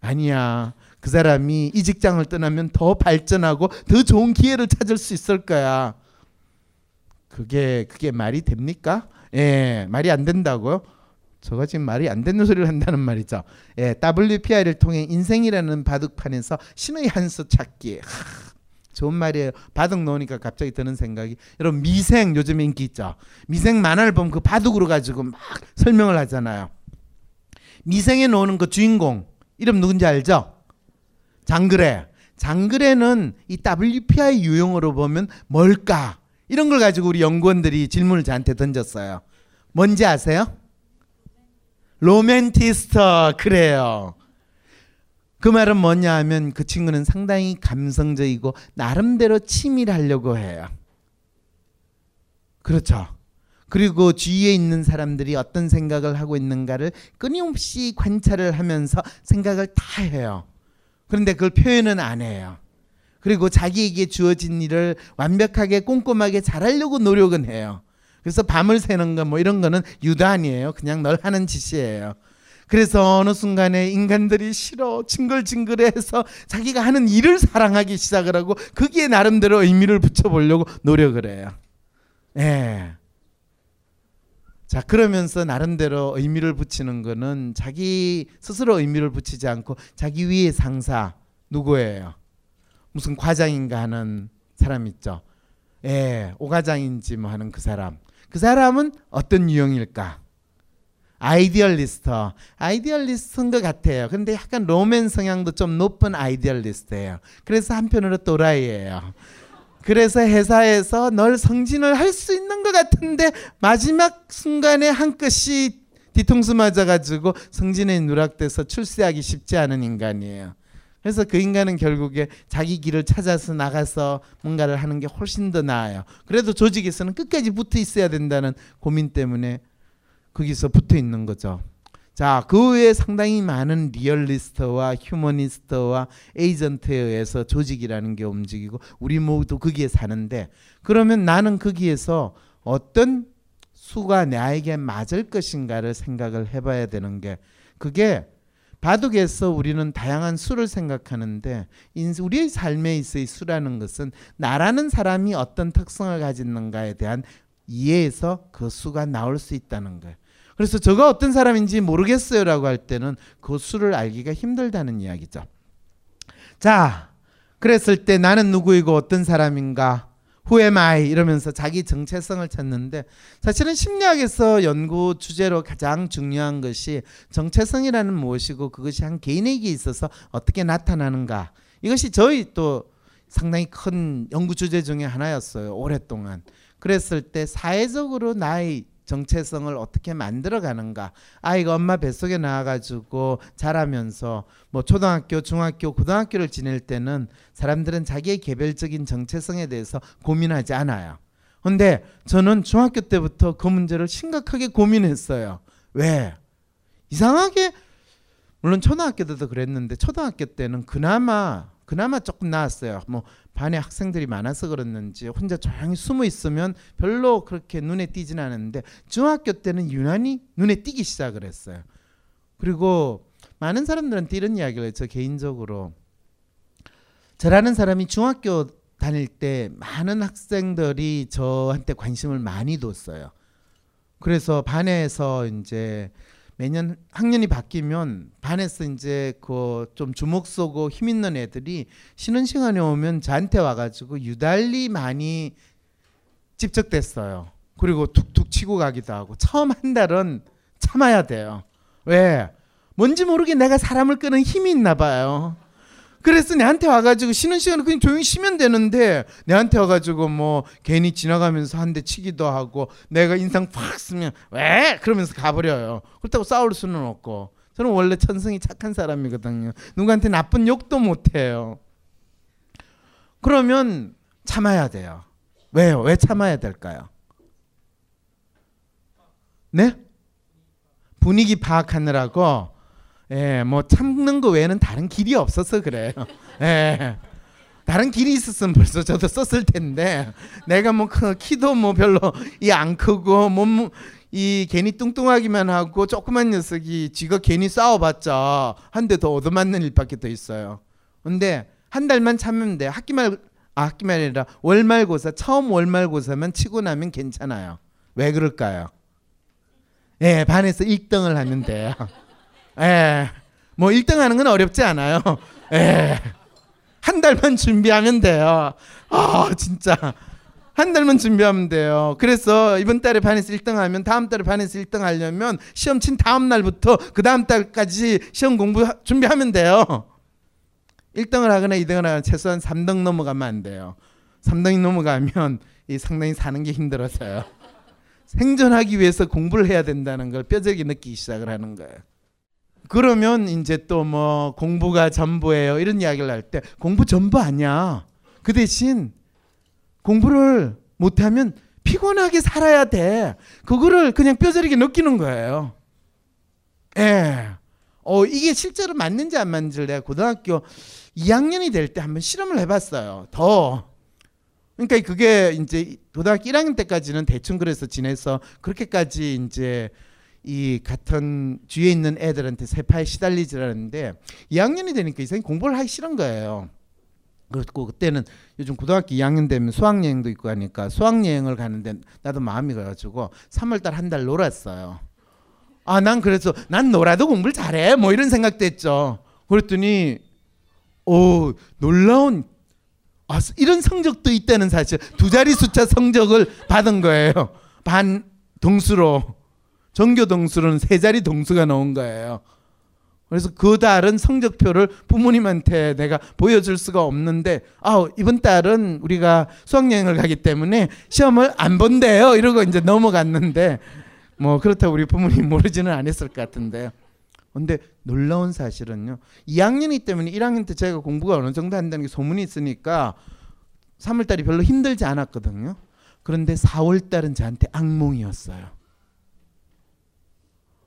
아니야. 그 사람이 이 직장을 떠나면 더 발전하고 더 좋은 기회를 찾을 수 있을 거야. 그게 그게 말이 됩니까? 예, 말이 안 된다고요? 저가 지금 말이 안 되는 소리를 한다는 말이죠. 예, WPI를 통해 인생이라는 바둑판에서 신의 한 수 찾기. 하, 좋은 말이에요. 바둑 놓으니까 갑자기 드는 생각이 여러분 미생 요즘 인기 있죠. 미생 만화를 그 바둑으로 가지고 막 설명을 하잖아요. 미생에 놓는 그 주인공 이름 누군지 알죠? 장그래. 장그래는 이 WPI 유형으로 보면 뭘까? 이런 걸 가지고 우리 연구원들이 질문을 저한테 던졌어요. 뭔지 아세요? 로맨티스트 그래요. 그 말은 뭐냐 하면 그 친구는 상당히 감성적이고 나름대로 치밀하려고 해요. 그렇죠. 그리고 주위에 있는 사람들이 어떤 생각을 하고 있는가를 끊임없이 관찰을 하면서 생각을 다 해요. 그런데 그걸 표현은 안 해요. 그리고 자기에게 주어진 일을 완벽하게 꼼꼼하게 잘하려고 노력은 해요. 그래서 밤을 새는 거 뭐 이런 거는 유도 아니에요. 그냥 널 하는 짓이에요. 그래서 어느 순간에 인간들이 싫어 징글징글해서 자기가 하는 일을 사랑하기 시작을 하고 거기에 나름대로 의미를 붙여보려고 노력을 해요. 예. 자 그러면서 나름대로 의미를 붙이는 거는 자기 스스로 의미를 붙이지 않고 자기 위의 상사 누구예요? 무슨 과장인가 하는 사람 있죠. 예, 오과장인지 뭐 하는 그 사람. 그 사람은 어떤 유형일까? idealist. Idealist인 것 같아요. 근데 약간 로맨 성향도 좀 높은 idealist예요. 그래서 한편으로 또라이예요. 그래서 회사에서 늘 승진을 할 수 있는 것 같은데 마지막 순간에 한 끗이 뒤통수 맞아가지고 승진에 누락돼서 출세하기 쉽지 않은 인간이에요. 그래서 그 인간은 결국에 자기 길을 찾아서 나가서 뭔가를 하는 게 훨씬 더 나아요. 그래도 조직에서는 끝까지 붙어 있어야 된다는 고민 때문에 거기서 붙어 있는 거죠. 자, 그 외에 상당히 많은 리얼리스트와 휴머니스트와 에이전트에 의해서 조직이라는 게 움직이고 우리 모두 거기에 사는데 그러면 나는 거기에서 어떤 수가 나에게 맞을 것인가를 생각을 해 봐야 되는 게 그게 바둑에서 우리는 다양한 수를 생각하는데 우리의 삶에 있어의 수라는 것은 나라는 사람이 어떤 특성을 가졌는가에 대한 이해에서 그 수가 나올 수 있다는 거예요. 그래서 저가 어떤 사람인지 모르겠어요라고 할 때는 그 수를 알기가 힘들다는 이야기죠. 자, 그랬을 때 나는 누구이고 어떤 사람인가? Who am I? 이러면서 자기 정체성을 찾는데 사실은 심리학에서 연구 주제로 가장 중요한 것이 정체성이라는 무엇이고 그것이 한 개인에게 있어서 어떻게 나타나는가. 이것이 저희 또 상당히 큰 연구 주제 중에 하나였어요. 오랫동안. 그랬을 때 사회적으로 나의 정체성을 어떻게 만들어 가는가. 아이가 엄마 뱃속에 나와 가지고 자라면서 뭐 초등학교, 중학교, 고등학교를 지낼 때는 사람들은 자기의 개별적인 정체성에 대해서 고민하지 않아요. 근데 저는 중학교 때부터 그 문제를 심각하게 고민했어요. 왜? 이상하게 물론 초등학교 때도 그랬는데 초등학교 때는 그나마 그나마 조금 나았어요. 뭐 반에 학생들이 많아서 그랬는지 혼자 조용히 숨어 있으면 별로 그렇게 눈에 띄진 않았는데 중학교 때는 유난히 눈에 띄기 시작을 했어요. 그리고 많은 사람들한테 이런 이야기를 저 개인적으로 저라는 사람이 중학교 다닐 때 많은 학생들이 저한테 관심을 많이 뒀어요. 그래서 반에서 이제 매년 학년이 바뀌면 반에서 이제 그 좀 주목 쏘고 힘 있는 애들이 쉬는 시간에 오면 저한테 와가지고 유달리 많이 집적됐어요. 그리고 툭툭 치고 가기도 하고 처음 한 달은 참아야 돼요. 왜? 뭔지 모르게 내가 사람을 끄는 힘이 있나 봐요. 그래서 내한테 와가지고 쉬는 시간에 그냥 조용히 쉬면 되는데 내한테 와가지고 뭐 괜히 지나가면서 한 대 치기도 하고 내가 인상 팍 쓰면 왜 그러면서 가버려요. 그렇다고 싸울 수는 없고 저는 원래 천성이 착한 사람이거든요. 누구한테 나쁜 욕도 못해요. 그러면 참아야 돼요. 왜요? 왜 참아야 될까요? 네? 분위기 파악하느라고 예, 뭐 참는 거 외에는 다른 길이 없어서 그래요. 예. 다른 길이 있었으면 벌써 저도 썼을 텐데 내가 뭐 키도 뭐 별로 이 안 크고 몸 이 괜히 뚱뚱하기만 하고 조그만 녀석이 지가 괜히 싸워봤자 한 대 더 얻어맞는 일밖에 더 있어요. 근데 한 달만 참으면 돼. 학기말 아, 학기말이 아니라 월말고사 처음 월말고사만 치고 나면 괜찮아요. 왜 그럴까요? 예, 반에서 1등을 하면 돼요. 예. 뭐 1등 하는 건 어렵지 않아요. 예. 한 달만 준비하면 돼요. 아 진짜 한 달만 준비하면 돼요. 그래서 이번 달에 반에서 1등 하면 다음 달에 반에서 1등 하려면 시험 친 다음 날부터 그 다음 달까지 시험 공부 하- 준비하면 돼요. 1등을 하거나 2등을 하거나 최소한 3등 넘어가면 안 돼요. 3등이 넘어가면 이 상당히 사는 게 힘들어서요. 생존하기 위해서 공부를 해야 된다는 걸 뼈저리 느끼기 시작을 하는 거예요. 그러면 이제 또 뭐 공부가 전부예요 이런 이야기를 할 때 공부 전부 아니야. 그 대신 공부를 못하면 피곤하게 살아야 돼. 그거를 그냥 뼈저리게 느끼는 거예요. 예. 어 이게 실제로 맞는지 안 맞는지를 내가 고등학교 2학년이 될 때 한번 실험을 해봤어요. 더 그러니까 그게 이제 고등학교 1학년 때까지는 대충 그래서 지내서 그렇게까지 이제 이 같은 주위에 있는 애들한테 세파에 시달리질 않았는데 2학년이 되니까 이상히 공부를 하기 싫은 거예요. 그렇고 그때는 요즘 고등학교 2학년 되면 수학여행도 있고 하니까 수학여행을 가는데 나도 마음이 가가지고 3월달 한 달 놀았어요. 아 난 그래서 난 놀아도 공부를 잘해 뭐 이런 생각도 했죠. 그랬더니 오 놀라운 아 이런 성적도 있다는 사실 두 자리 숫자 성적을 받은 거예요. 반 동수로 전교 동수로는 세 자리 동수가 나온 거예요. 그래서 그 달은 성적표를 부모님한테 내가 보여줄 수가 없는데 아 이번 달은 우리가 수학여행을 가기 때문에 시험을 안 본대요 이러고 이제 넘어갔는데 뭐 그렇다고 우리 부모님 모르지는 않았을 것 같은데요. 근데 놀라운 사실은요. 2학년이기 때문에 1학년 때 제가 공부가 어느 정도 한다는 게 소문이 있으니까 3월 달이 별로 힘들지 않았거든요. 그런데 4월 달은 저한테 악몽이었어요.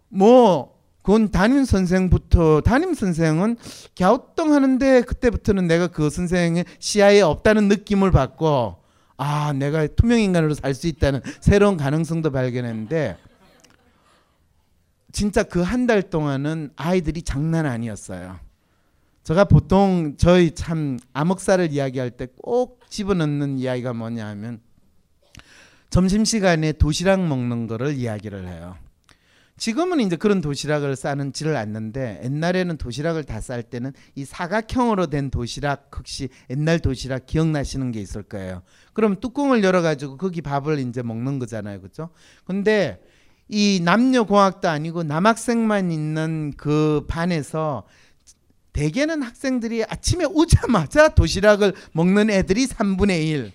뭐 그건 담임 선생부터 담임 선생은 갸우뚱 하는데 그때부터는 내가 그 선생의 시야에 없다는 느낌을 받고 아 내가 투명 인간으로 살 수 있다는 새로운 가능성도 발견했는데 진짜 그 한 달 동안은 아이들이 장난 아니었어요. 제가 보통 저희 참 암흑살을 이야기할 때 꼭 집어넣는 이야기가 뭐냐면 점심 시간에 도시락 먹는 거를 이야기를 해요. 지금은 이제 그런 도시락을 싸는 지를 않는데 옛날에는 도시락을 다 쌀 때는 이 사각형으로 된 도시락 혹시 옛날 도시락 기억나시는 게 있을 거예요. 그럼 뚜껑을 열어 가지고 거기 밥을 이제 먹는 거잖아요. 그렇죠? 근데 이 남녀 공학도 아니고 남학생만 있는 그 반에서 대개는 학생들이 아침에 오자마자 도시락을 먹는 애들이 3분의 1.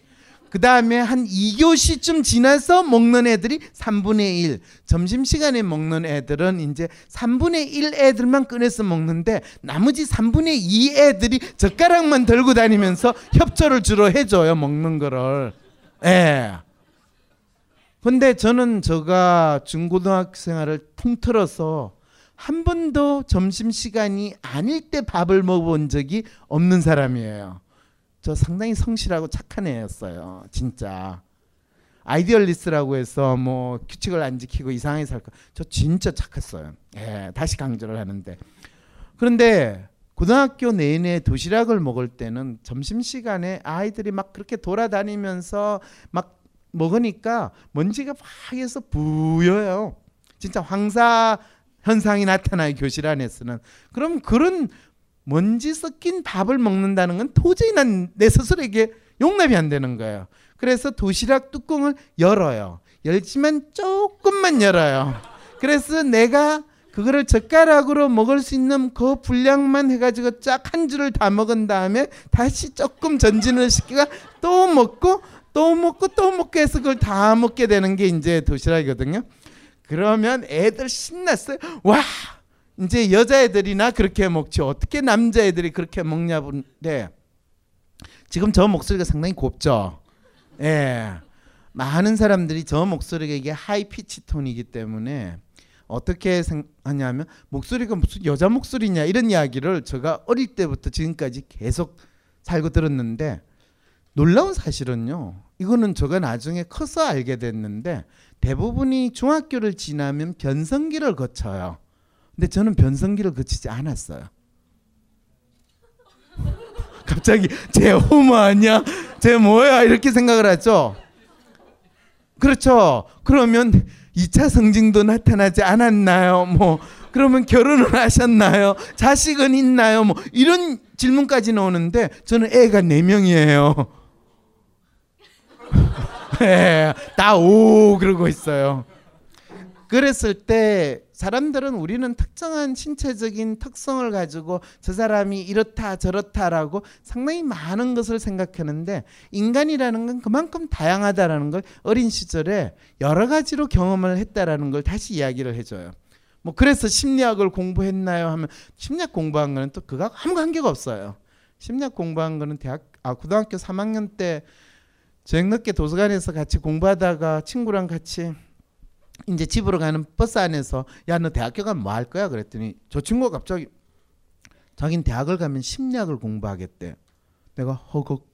그 다음에 한 2교시쯤 지나서 먹는 애들이 3분의 1. 점심시간에 먹는 애들은 이제 3분의 1 애들만 꺼내서 먹는데 나머지 3분의 2 애들이 젓가락만 들고 다니면서 협조를 주로 해줘요. 먹는 거를. 예. 근데 저는 제가 중고등학교 생활을 통틀어서 한 번도 점심시간이 아닐 때 밥을 먹어본 적이 없는 사람이에요. 저 상당히 성실하고 착한 애였어요. 진짜. 아이디얼리스트라고 해서 뭐 규칙을 안 지키고 이상하게 살까. 저 진짜 착했어요. 예, 다시 강조를 하는데. 그런데 고등학교 내내 도시락을 먹을 때는 점심 시간에 아이들이 막 그렇게 돌아다니면서 막 먹으니까 먼지가 막 해서 부여요. 진짜 황사 현상이 나타나요 교실 안에서는. 그럼 그런 먼지 섞인 밥을 먹는다는 건 도저히 난 내 스스로에게 용납이 안 되는 거예요. 그래서 도시락 뚜껑을 열어요. 열지만 조금만 열어요. 그래서 내가 그거를 젓가락으로 먹을 수 있는 그 분량만 해가지고 쫙 한 줄을 다 먹은 다음에 다시 조금 전진을 시키가 또 먹고 또 먹고 또 먹고 해서 그걸 다 먹게 되는 게 이제 도시락이거든요. 그러면 애들 신났어요. 와 이제 여자애들이나 그렇게 먹지 어떻게 남자애들이 그렇게 먹냐 본데 지금 저 목소리가 상당히 곱죠. 예. 많은 사람들이 저 목소리가 이게 high pitch 톤이기 때문에 어떻게 생각하냐면 목소리가 무슨 여자 목소리냐 이런 이야기를 제가 어릴 때부터 지금까지 계속 살고 들었는데 놀라운 사실은요. 이거는 제가 나중에 커서 알게 됐는데 대부분이 중학교를 지나면 변성기를 거쳐요. 근데 저는 변성기를 거치지 않았어요. 갑자기 제 호모 아니야? 제 뭐야? 이렇게 생각을 하죠. 그렇죠. 그러면 2차 성징도 나타나지 않았나요? 뭐 그러면 결혼을 하셨나요? 자식은 있나요? 뭐 이런 질문까지 나오는데 저는 애가 네 명이에요. 예, 다오 그러고 있어요. 그랬을 때 사람들은 우리는 특정한 신체적인 특성을 가지고 저 사람이 이렇다 저렇다라고 상당히 많은 것을 생각하는데 인간이라는 건 그만큼 다양하다라는 걸 어린 시절에 여러 가지로 경험을 했다라는 걸 다시 이야기를 해줘요. 뭐 그래서 심리학을 공부했나요 하면 심리학 공부한 거는 또 그거 아무 관계가 없어요. 심리학 공부한 거는 대학 아 고등학교 3학년 때 저녁 늦게 도서관에서 같이 공부하다가 친구랑 같이 이제 집으로 가는 버스 안에서 야 너 대학교 가면 뭐 할 거야 그랬더니 저 친구가 갑자기 자긴 대학을 가면 심리학을 공부하겠대. 내가 허걱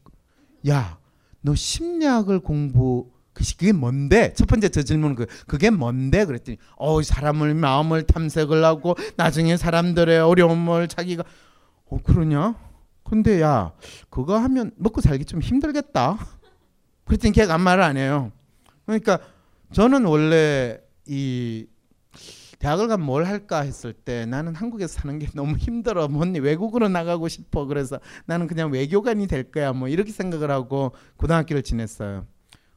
야 너 심리학을 공부 그- 그게 뭔데? 첫 번째 저 질문은 그 그게 뭔데? 그랬더니 어 사람을 마음을 탐색을 하고 나중에 사람들의 어려움을 자기가 어 그러냐? 근데 야 그거 하면 먹고 살기 좀 힘들겠다. 그랬더니 걔가 아무 말을 안 해요. 그러니까 저는 원래 이 대학을 가면 뭘 할까 했을 때 나는 한국에서 사는 게 너무 힘들어. 뭔 외국으로 나가고 싶어. 그래서 나는 그냥 외교관이 될 거야. 뭐 이렇게 생각을 하고 고등학교를 지냈어요.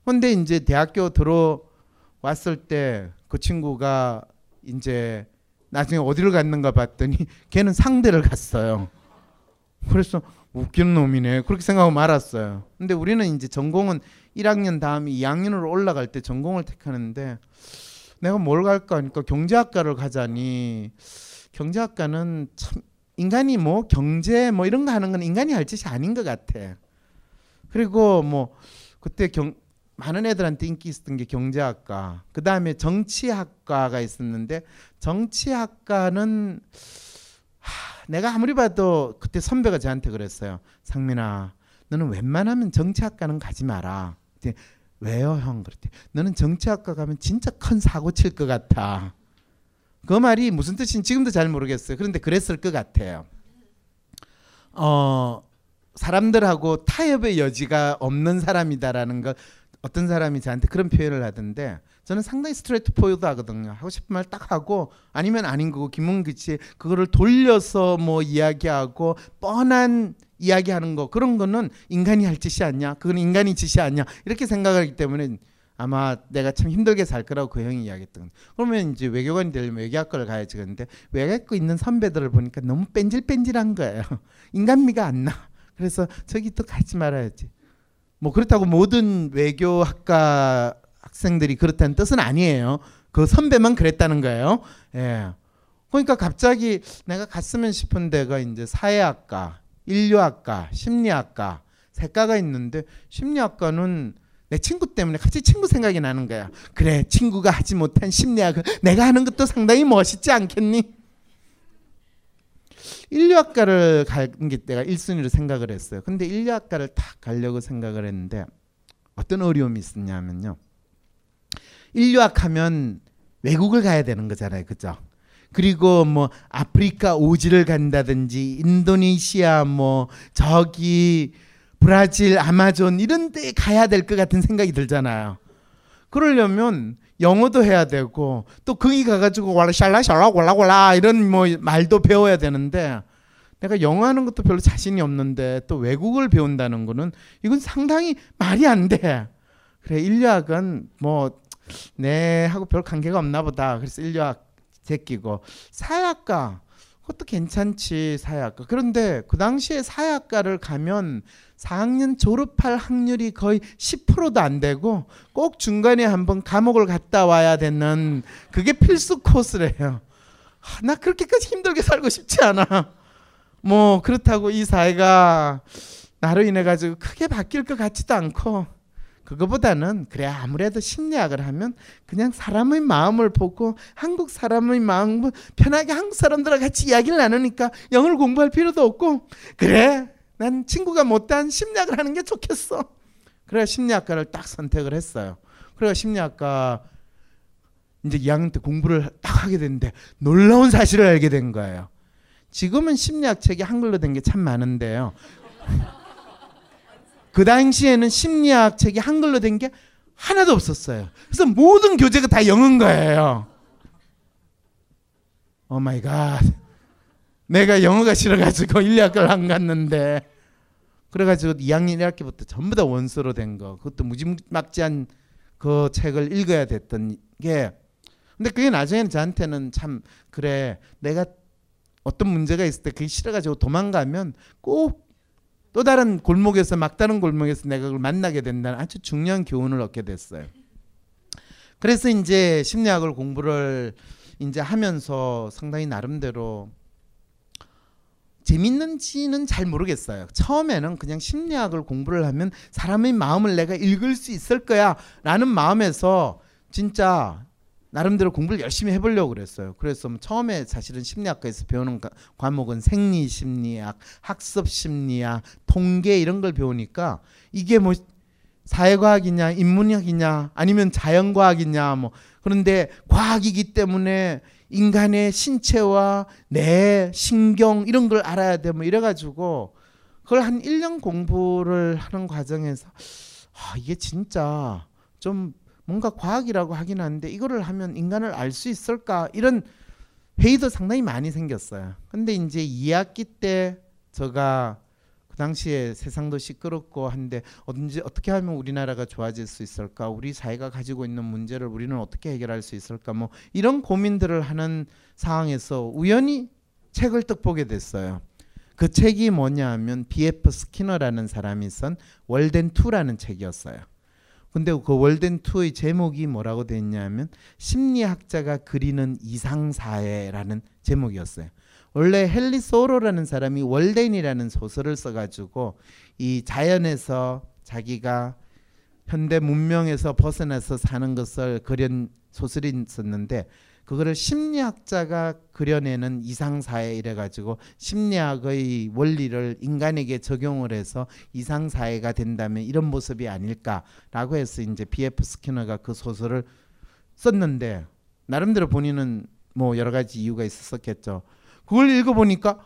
근데 이제 대학교 들어왔을 때 그 친구가 이제 나중에 어디를 갔는가 봤더니 걔는 상대를 갔어요. 그래서 웃기는 놈이네. 그렇게 생각하고 말았어요. 근데 우리는 이제 전공은 1학년 다음에 2학년으로 올라갈 때 전공을 택하는데 내가 뭘 갈까 하니까 경제학과를 가자니 경제학과는 참 인간이 뭐 경제 뭐 이런 거 하는 건 인간이 할 짓이 아닌 것 같아. 그리고 뭐 그때 경 많은 애들한테 인기 있었던 게 경제학과. 그 다음에 정치학과가 있었는데 정치학과는 하, 내가 아무리 봐도 그때 선배가 저한테 그랬어요. 상민아, 너는 웬만하면 정치학과는 가지 마라. 그랬더니 왜요, 형? 그랬대. 너는 정치학과 가면 진짜 큰 사고 칠 것 같아. 그 말이 무슨 뜻인지 지금도 잘 모르겠어요. 그런데 그랬을 것 같아요. 어, 사람들하고 타협의 여지가 없는 사람이다라는 걸 어떤 사람이 저한테 그런 표현을 하던데 저는 상당히 straightforward 하거든요. 하고 싶은 말 딱 하고 아니면 아닌 거고 기면 기지 그거를 돌려서 뭐 이야기하고 뻔한 이야기하는 거 그런 거는 인간이 할 짓이 아니야. 그건 인간의 짓이 아니야. 이렇게 생각하기 때문에 아마 내가 참 힘들게 살 거라고 그 형이 이야기했던. 그러면 이제 외교관이 되려면 외교학과를 가야지 그런데 외교학과 있는 선배들을 보니까 너무 뺀질뺀질한 거예요. 인간미가 안 나. 그래서 저기 또 가지 말아야지. 뭐 그렇다고 모든 외교학과 학생들이 그렇다는 뜻은 아니에요. 그 선배만 그랬다는 거예요. 예. 그러니까 갑자기 내가 갔으면 싶은 데가 이제 사회학과, 인류학과, 심리학과 세 과가 있는데 심리학과는 내 친구 때문에 갑자기 친구 생각이 나는 거야. 그래, 친구가 하지 못한 심리학을 내가 하는 것도 상당히 멋있지 않겠니? 인류학과를 가는 게 내가 1순위로 생각을 했어요. 근데 인류학과를 딱 가려고 생각을 했는데 어떤 어려움이 있었냐면요. 인류학 하면 외국을 가야 되는 거잖아요. 그죠? 그리고 뭐 아프리카 오지를 간다든지 인도네시아 뭐 저기 브라질 아마존 이런 데 가야 될 것 같은 생각이 들잖아요. 그러려면 영어도 해야 되고 또 거기 가가지고 왈라 샬라 샬라 왈라 왈라 이런 뭐 말도 배워야 되는데 내가 영어 하는 것도 별로 자신이 없는데 또 외국을 배운다는 거는 이건 상당히 말이 안 돼. 그래 인류학은 뭐 내하고 별 관계가 없나 보다. 그래서 인류학 제끼고 사회학과 그것도 괜찮지 사회학과. 그런데 그 당시에 사회학과를 가면 4학년 졸업할 확률이 거의 10%도 안 되고 꼭 중간에 한번 감옥을 갔다 와야 되는 그게 필수 코스래요. 아, 나 그렇게까지 힘들게 살고 싶지 않아. 뭐 그렇다고 이 사회가 나로 인해 가지고 크게 바뀔 것 같지도 않고 그거보다는 그래 아무래도 심리학을 하면 그냥 사람의 마음을 보고 한국 사람의 마음을 편하게 한국 사람들과 같이 이야기를 나누니까 영어를 공부할 필요도 없고 그래 난 친구가 못한 심리학을 하는 게 좋겠어. 그래 심리학과를 딱 선택을 했어요. 그래가 심리학과 이제 2학년 때 공부를 딱 하게 됐는데 놀라운 사실을 알게 된 거예요. 지금은 심리학 책이 한글로 된 게 참 많은데요. 그 당시에는 심리학 책이 한글로 된 게 하나도 없었어요. 그래서 모든 교재가 다 영어인 거예요. Oh my god. 내가 영어가 싫어가지고 1학을 안 갔는데 그래가지고 2학년 1학기부터 전부 다 원서로 된 거. 그것도 무지막지한 그 책을 읽어야 됐던 게. 근데 그게 나중에는 저한테는 참 그래 내가 어떤 문제가 있을 때 그게 싫어가지고 도망가면 꼭 또 다른 골목에서 막다른 골목에서 내가 그걸 만나게 된다는 아주 중요한 교훈을 얻게 됐어요. 그래서 이제 심리학을 공부를 이제 하면서 상당히 나름대로 재밌는지는 잘 모르겠어요. 처음에는 그냥 심리학을 공부를 하면 사람의 마음을 내가 읽을 수 있을 거야 라는 마음에서 진짜 나름대로 공부를 열심히 해보려고 그랬어요. 그래서 뭐 처음에 사실은 심리학과에서 배우는 과- 과목은 생리 심리학, 학습 심리학, 통계 이런 걸 배우니까 이게 뭐 사회과학이냐 인문학이냐 아니면 자연과학이냐 뭐 그런데 과학이기 때문에 인간의 신체와 뇌, 신경 이런 걸 알아야 돼 뭐 이래가지고 그걸 한 1년 공부를 하는 과정에서 아 이게 진짜 좀 뭔가 과학이라고 하긴 하는데 이거를 하면 인간을 알 수 있을까 이런 회의도 상당히 많이 생겼어요. 근데 이제 2학기 때 제가 그 당시에 세상도 시끄럽고 한데 언제 어떻게 하면 우리나라가 좋아질 수 있을까? 우리 사회가 가지고 있는 문제를 우리는 어떻게 해결할 수 있을까? 뭐 이런 고민들을 하는 상황에서 우연히 책을 딱 보게 됐어요. 그 책이 뭐냐 하면 B.F. 스키너라는 사람이 쓴 월덴 2라는 책이었어요. 근데 그 월덴 2의 제목이 뭐라고 돼 있냐면 심리학자가 그리는 이상 사회라는 제목이었어요. 원래 헨리 소로라는 사람이 월덴이라는 소설을 써가지고 이 자연에서 자기가 현대 문명에서 벗어나서 사는 것을 그린 소설이 있었는데 그거를 심리학자가 그려내는 이상 사회 이래가지고 심리학의 원리를 인간에게 적용을 해서 이상 사회가 된다면 이런 모습이 아닐까라고 해서 이제 B.F. 스키너가 그 소설을 썼는데 나름대로 본인은 뭐 여러 가지 이유가 있었겠죠. 그걸 읽어보니까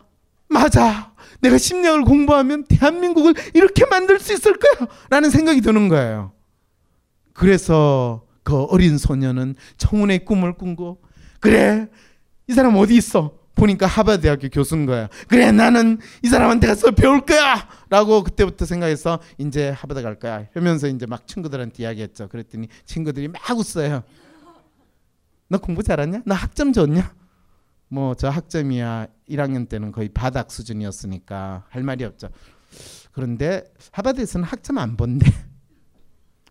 맞아. 내가 심리학을 공부하면 대한민국을 이렇게 만들 수 있을 거야. 라는 생각이 드는 거예요. 그래서 그 어린 소녀는 청운의 꿈을 꾼고 그래 이 사람 어디 있어? 보니까 하버드 대학교 교수인 거야. 그래 나는 이 사람한테 가서 배울 거야. 라고 그때부터 생각해서 이제 하버드 갈 거야. 하면서 이제 막 친구들한테 이야기했죠. 그랬더니 친구들이 막 웃어요. 너 공부 잘하냐? 너 학점 좋냐? 뭐 저 학점이야 1학년 때는 거의 바닥 수준이었으니까 할 말이 없죠. 그런데 하버드에서는 학점 안 본대.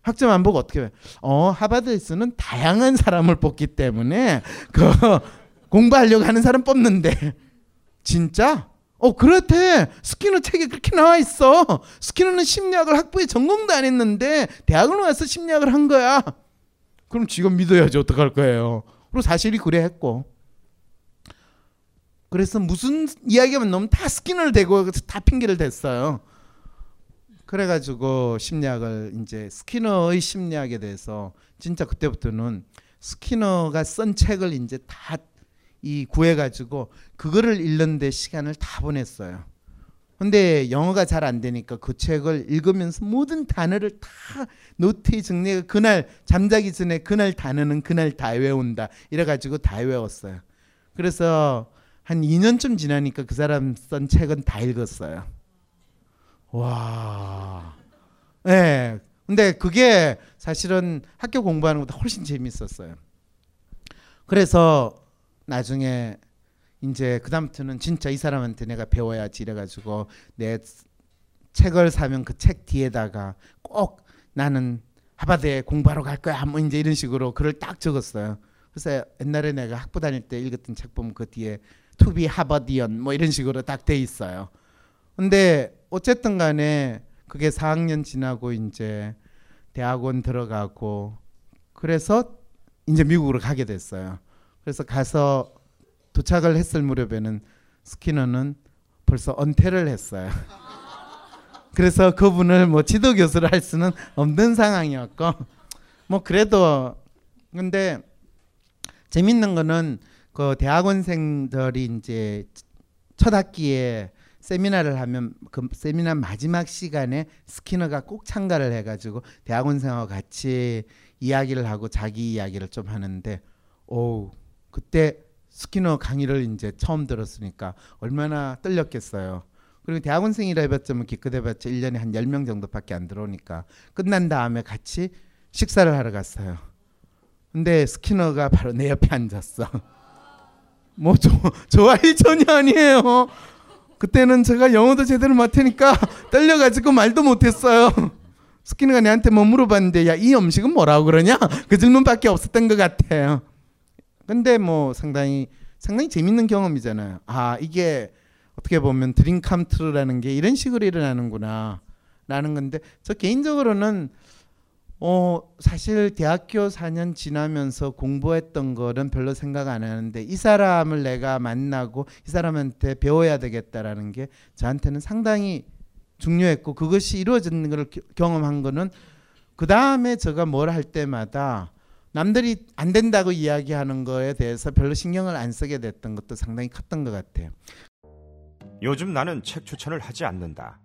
학점 안 보고 어떻게 해? 어 하버드에서는 다양한 사람을 뽑기 때문에 그 공부하려고 하는 사람 뽑는데. 진짜? 어 그렇대. 스키너 책에 그렇게 나와 있어. 스키너는 심리학을 학부에 전공도 안 했는데 대학을 와서 심리학을 한 거야. 그럼 지금 믿어야지 어떡할 거예요. 그리고 사실이 그래 했고. 그래서 무슨 이야기만 나오면 다 스키너를 대고 다 핑계를 댔어요 그래가지고 심리학을 이제 스키너의 심리학에 대해서 진짜 그때부터는 스키너가 쓴 책을 이제 다 이 구해가지고 그거를 읽는데 시간을 다 보냈어요. 근데 영어가 잘 안 되니까 그 책을 읽으면서 모든 단어를 다 노트에 정리해 그날 잠자기 전에 그날 단어는 그날 다 외운다 이래가지고 다 외웠어요. 그래서 한 2년쯤 지나니까 그 사람 쓴 책은 다 읽었어요. 와. 예. 네. 근데 그게 사실은 학교 공부하는 것보다 훨씬 재밌었어요. 그래서 나중에 이제 그다음부터는 진짜 이 사람한테 내가 배워야지 이래가지고 내 책을 사면 그 책 뒤에다가 꼭 나는 하버드에 공부하러 갈 거야 뭐 이제 이런 식으로 글을 딱 적었어요. 그래서 옛날에 내가 학부 다닐 때 읽었던 책 보면 그 뒤에 be 하버디언 뭐 이런 식으로 딱 돼 있어요. 근데 어쨌든 간에 그게 4학년 지나고 이제 대학원 들어가고 그래서 이제 미국으로 가게 됐어요. 그래서 가서 도착을 했을 무렵에는 스키너는 벌써 은퇴를 했어요. 그래서 그분을 뭐 지도 교수를 할 수는 없는 상황이었고 뭐 그래도 근데 재밌는 거는 그 대학원생들이 이제 첫 학기에 세미나를 하면 그 세미나 마지막 시간에 스키너가 꼭 참가를 해가지고 대학원생하고 같이 이야기를 하고 자기 이야기를 좀 하는데 오 그때 스키너 강의를 이제 처음 들었으니까 얼마나 떨렸겠어요. 그리고 대학원생이라 해봤자 뭐 기껏 해봤자 1년에 한 10명 정도밖에 안 들어오니까 끝난 다음에 같이 식사를 하러 갔어요. 근데 스키너가 바로 내 옆에 앉았어. 뭐 조, 좋아할 전혀 아니에요. 그때는 제가 영어도 제대로 못하니까 떨려가지고 말도 못했어요. 스키너가 내한테 뭐 물어봤는데 야 이 음식은 뭐라고 그러냐? 그 질문밖에 없었던 것 같아요. 근데 뭐 상당히 상당히 재밌는 경험이잖아요. 아 이게 어떻게 보면 드림 캄트라는 게 이런 식으로 일어나는구나 라는 건데 저 개인적으로는 어 사실 대학교 4년 지나면서 공부했던 거는 별로 생각 안 하는데 이 사람을 내가 만나고 이 사람한테 배워야 되겠다라는 게 저한테는 상당히 중요했고 그것이 이루어지는 걸 겨- 경험한 거는 그 다음에 제가 뭘 할 때마다 남들이 안 된다고 이야기하는 거에 대해서 별로 신경을 안 쓰게 됐던 것도 상당히 컸던 것 같아요. 요즘 나는 책 추천을 하지 않는다.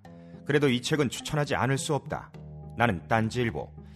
그래도 이 책은 추천하지 않을 수 없다. 나는 딴지일보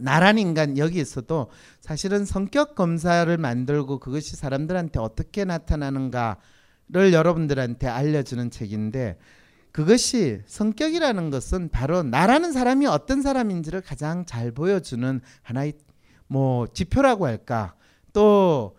나란 인간 여기에서도 사실은 성격 검사를 만들고 그것이 사람들한테 어떻게 나타나는가를 여러분들한테 알려주는 책인데 그것이 성격이라는 것은 바로 나라는 사람이 어떤 사람인지를 가장 잘 보여주는 하나의 뭐 지표라고 할까? 또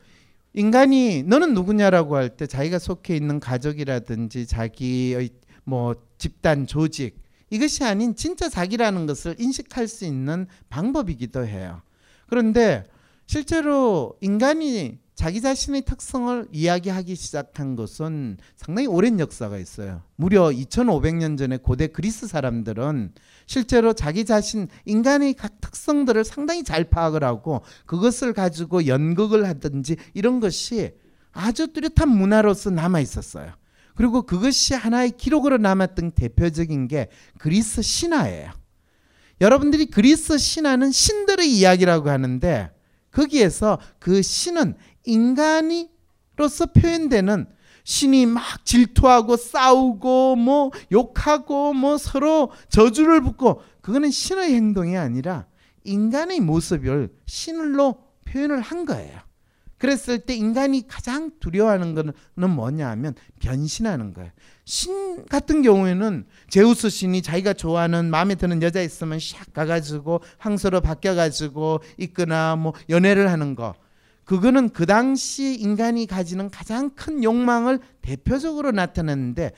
인간이 너는 누구냐라고 할 때 자기가 속해 있는 가족이라든지 자기의 뭐 집단 조직 이것이 아닌 진짜 자기라는 것을 인식할 수 있는 방법이기도 해요. 그런데 실제로 인간이 자기 자신의 특성을 이야기하기 시작한 것은 상당히 오랜 역사가 있어요. 무려 2500년 전에 고대 그리스 사람들은 실제로 자기 자신 인간의 각 특성들을 상당히 잘 파악을 하고 그것을 가지고 연극을 하든지 이런 것이 아주 뚜렷한 문화로서 남아 있었어요. 그리고 그것이 하나의 기록으로 남았던 대표적인 게 그리스 신화예요. 여러분들이 그리스 신화는 신들의 이야기라고 하는데 거기에서 그 신은 인간이로서 표현되는 신이 막 질투하고 싸우고 뭐 욕하고 뭐 서로 저주를 붙고 그거는 신의 행동이 아니라 인간의 모습을 신으로 표현을 한 거예요. 그랬을 때 인간이 가장 두려워하는 거는 뭐냐 하면 변신하는 거예요. 신 같은 경우에는 제우스 신이 자기가 좋아하는 마음에 드는 여자 있으면 샥 가가지고 황소로 바뀌어가지고 있거나 뭐 연애를 하는 거. 그거는 그 당시 인간이 가지는 가장 큰 욕망을 대표적으로 나타냈는데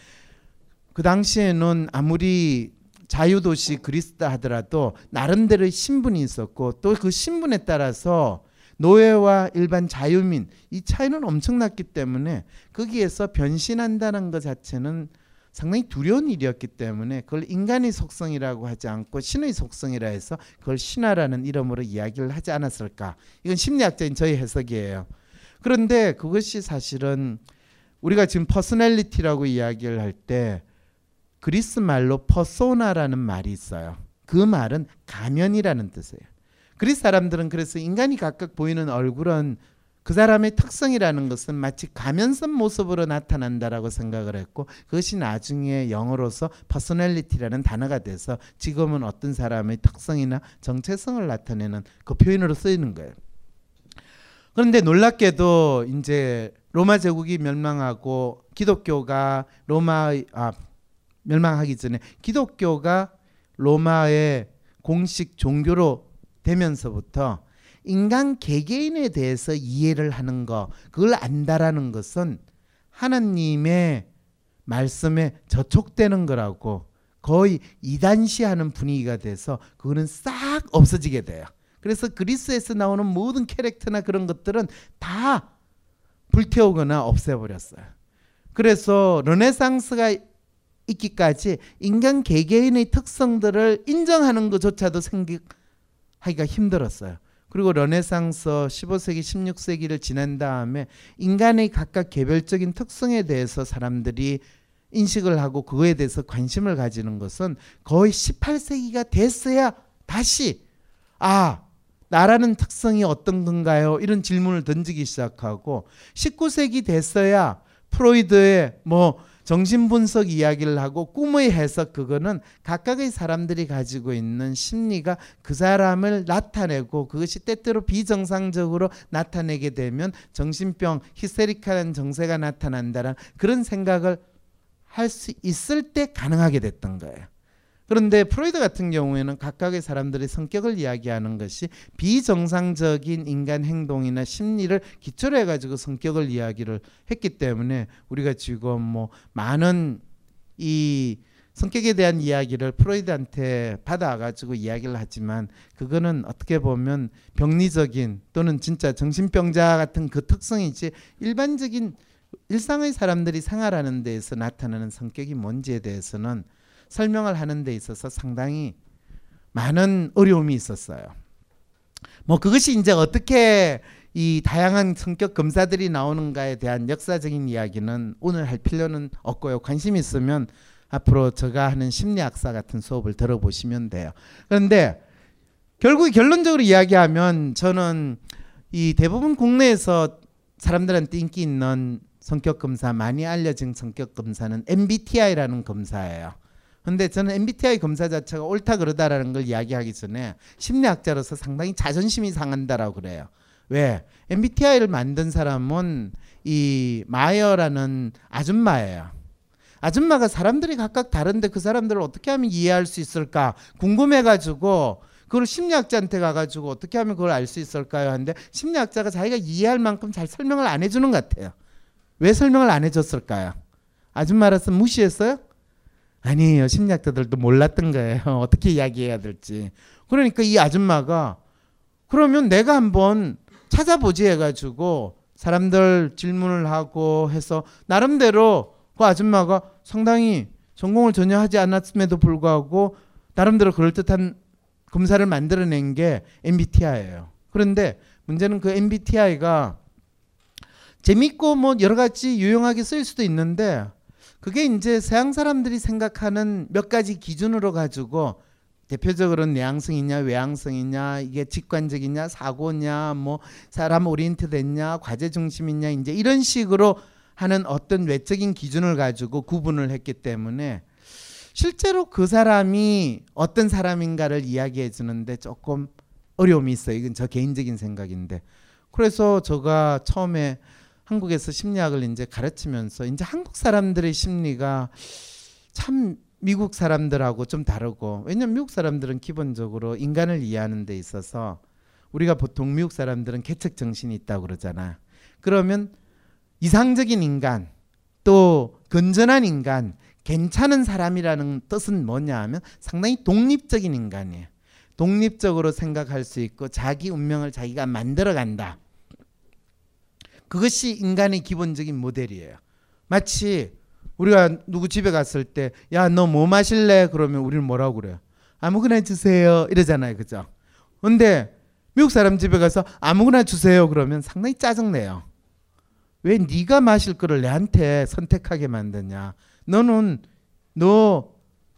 그 당시에는 아무리 자유도시 그리스다 하더라도 나름대로의 신분이 있었고 또 그 신분에 따라서 노예와 일반 자유민 이 차이는 엄청났기 때문에 거기에서 변신한다는 것 자체는 상당히 두려운 일이었기 때문에 그걸 인간의 속성이라고 하지 않고 신의 속성이라 해서 그걸 신화라는 이름으로 이야기를 하지 않았을까. 이건 심리학적인 저희 해석이에요. 그런데 그것이 사실은 우리가 지금 personality라고 이야기를 할 때 그리스 말로 퍼소나라는 말이 있어요. 그 말은 가면이라는 뜻이에요 그리스 사람들은 그래서 인간이 각각 보이는 얼굴은 그 사람의 특성이라는 것은 마치 가면 쓴 모습으로 나타난다라고 생각을 했고 그것이 나중에 영어로서 personality라는 단어가 돼서 지금은 어떤 사람의 특성이나 정체성을 나타내는 그 표현으로 쓰이는 거예요. 그런데 놀랍게도 이제 로마 제국이 멸망하고 기독교가 로마의 아 멸망하기 전에 기독교가 로마의 공식 종교로 되면서부터 인간 개개인에 대해서 이해를 하는 거 그걸 안다라는 것은 하나님의 말씀에 저촉되는 거라고 거의 이단시하는 분위기가 돼서 그거는 싹 없어지게 돼요. 그래서 그리스에서 나오는 모든 캐릭터나 그런 것들은 다 불태우거나 없애버렸어요. 그래서 르네상스가 있기까지 인간 개개인의 특성들을 인정하는 것조차도 생각 하기가 힘들었어요. 그리고 르네상스 15세기, 16세기를 지난 다음에 인간의 각각 개별적인 특성에 대해서 사람들이 인식을 하고 그거에 대해서 관심을 가지는 것은 거의 18세기가 됐어야 다시 아 나라는 특성이 어떤 건가요? 이런 질문을 던지기 시작하고 19세기 됐어야 프로이드의 뭐 정신분석 이야기를 하고 꿈의 해석 그거는 각각의 사람들이 가지고 있는 심리가 그 사람을 나타내고 그것이 때때로 비정상적으로 나타내게 되면 정신병 히스테리카는 정세가 나타난다는 그런 생각을 할 수 있을 때 가능하게 됐던 거예요. 그런데 프로이드 같은 경우에는 각각의 사람들의 성격을 이야기하는 것이 비정상적인 인간 행동이나 심리를 기초로 해가지고 성격을 이야기를 했기 때문에 우리가 지금 뭐 많은 이 성격에 대한 이야기를 프로이드한테 받아가지고 이야기를 하지만 그거는 어떻게 보면 병리적인 또는 진짜 정신병자 같은 그 특성이지 일반적인 일상의 사람들이 생활하는 데에서 나타나는 성격이 뭔지에 대해서는 설명을 하는 데 있어서 상당히 많은 어려움이 있었어요. 뭐 그것이 이제 어떻게 이 다양한 성격 검사들이 나오는가에 대한 역사적인 이야기는 오늘 할 필요는 없고요. 관심 있으면 앞으로 제가 하는 심리학사 같은 수업을 들어보시면 돼요. 그런데 결국 결론적으로 이야기하면 저는 이 대부분 국내에서 사람들한테 인기 있는 성격 검사 많이 알려진 성격 검사는 MBTI라는 검사예요. 근데 저는 MBTI 검사 자체가 옳다 그러다라는 걸 이야기하기 전에 심리학자로서 상당히 자존심이 상한다라고 그래요. 왜? MBTI를 만든 사람은 이 마이어라는 아줌마예요. 아줌마가 사람들이 각각 다른데 그 사람들을 어떻게 하면 이해할 수 있을까 궁금해가지고 그걸 심리학자한테 가가지고 어떻게 하면 그걸 알 수 있을까요? 하는데 심리학자가 자기가 이해할 만큼 잘 설명을 안 해주는 것 같아요. 왜 설명을 안 해줬을까요? 아줌마라서 무시했어요? 아니에요. 심리학자들도 몰랐던 거예요. 어떻게 이야기해야 될지. 그러니까 이 아줌마가 그러면 내가 한번 찾아보지 해가지고 사람들 질문을 하고 해서 나름대로 그 아줌마가 상당히 전공을 전혀 하지 않았음에도 불구하고 나름대로 그럴듯한 검사를 만들어낸 게 MBTI예요. 그런데 문제는 그 MBTI가 재밌고 뭐 여러 가지 유용하게 쓰일 수도 있는데 그게 이제 서양 사람들이 생각하는 몇 가지 기준으로 가지고 대표적으로 내향성이냐 외향성이냐 이게 직관적이냐 사고냐 뭐 사람 오리엔트됐냐 과제 중심이냐 이제 이런 식으로 하는 어떤 외적인 기준을 가지고 구분을 했기 때문에 실제로 그 사람이 어떤 사람인가를 이야기해 주는데 조금 어려움이 있어요. 이건 저 개인적인 생각인데 그래서 제가 처음에 한국에서 심리학을 이제 가르치면서 이제 한국 사람들의 심리가 참 미국 사람들하고 좀 다르고 왜냐면 미국 사람들은 기본적으로 인간을 이해하는 데 있어서 우리가 보통 미국 사람들은 개척 정신이 있다고 그러잖아. 그러면 이상적인 인간 또 건전한 인간 괜찮은 사람이라는 뜻은 뭐냐 하면 상당히 독립적인 인간이에요. 독립적으로 생각할 수 있고 자기 운명을 자기가 만들어 간다. 그것이 인간의 기본적인 모델이에요. 마치 우리가 누구 집에 갔을 때 야 너 뭐 마실래? 그러면 우리는 뭐라고 그래요? 아무거나 주세요. 이러잖아요. 그죠? 근데 미국 사람 집에 가서 아무거나 주세요. 그러면 상당히 짜증내요. 왜 네가 마실 거를 내한테 선택하게 만드냐? 너는 너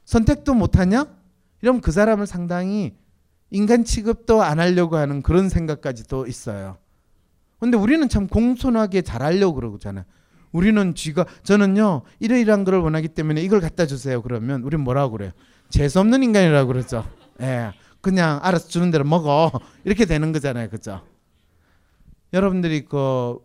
선택도 못하냐? 이러면 그 사람을 상당히 인간 취급도 안 하려고 하는 그런 생각까지도 있어요. 근데 우리는 참 공손하게 잘하려고 그러잖아요. 우리는 쥐가 저는요 이러이러한 걸 원하기 때문에 이걸 갖다 주세요. 그러면 우리는 뭐라고 그래요? 재수 없는 인간이라고 그러죠. 예, 그냥 알아서 주는 대로 먹어 이렇게 되는 거잖아요, 그죠? 여러분들이 그,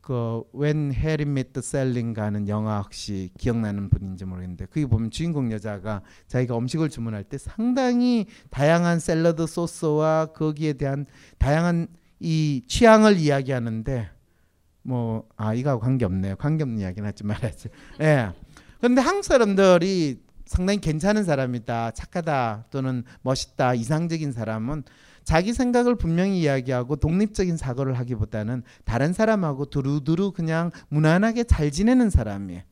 그 When Harry Met Sally인가 하는 영화 혹시 기억나는 분인지 모르겠는데 거기 보면 주인공 여자가 자기가 음식을 주문할 때 상당히 다양한 샐러드 소스와 거기에 대한 다양한 이 취향을 이야기하는데 뭐 아 이거하고 관계 없네요. 관계 없는 이야기는 하지 말아야지. 예. 그런데 한국 사람들이 상당히 괜찮은 사람이다, 착하다 또는 멋있다, 이상적인 사람은 자기 생각을 분명히 이야기하고 독립적인 사고를 하기보다는 다른 사람하고 두루두루 그냥 무난하게 잘 지내는 사람이에요.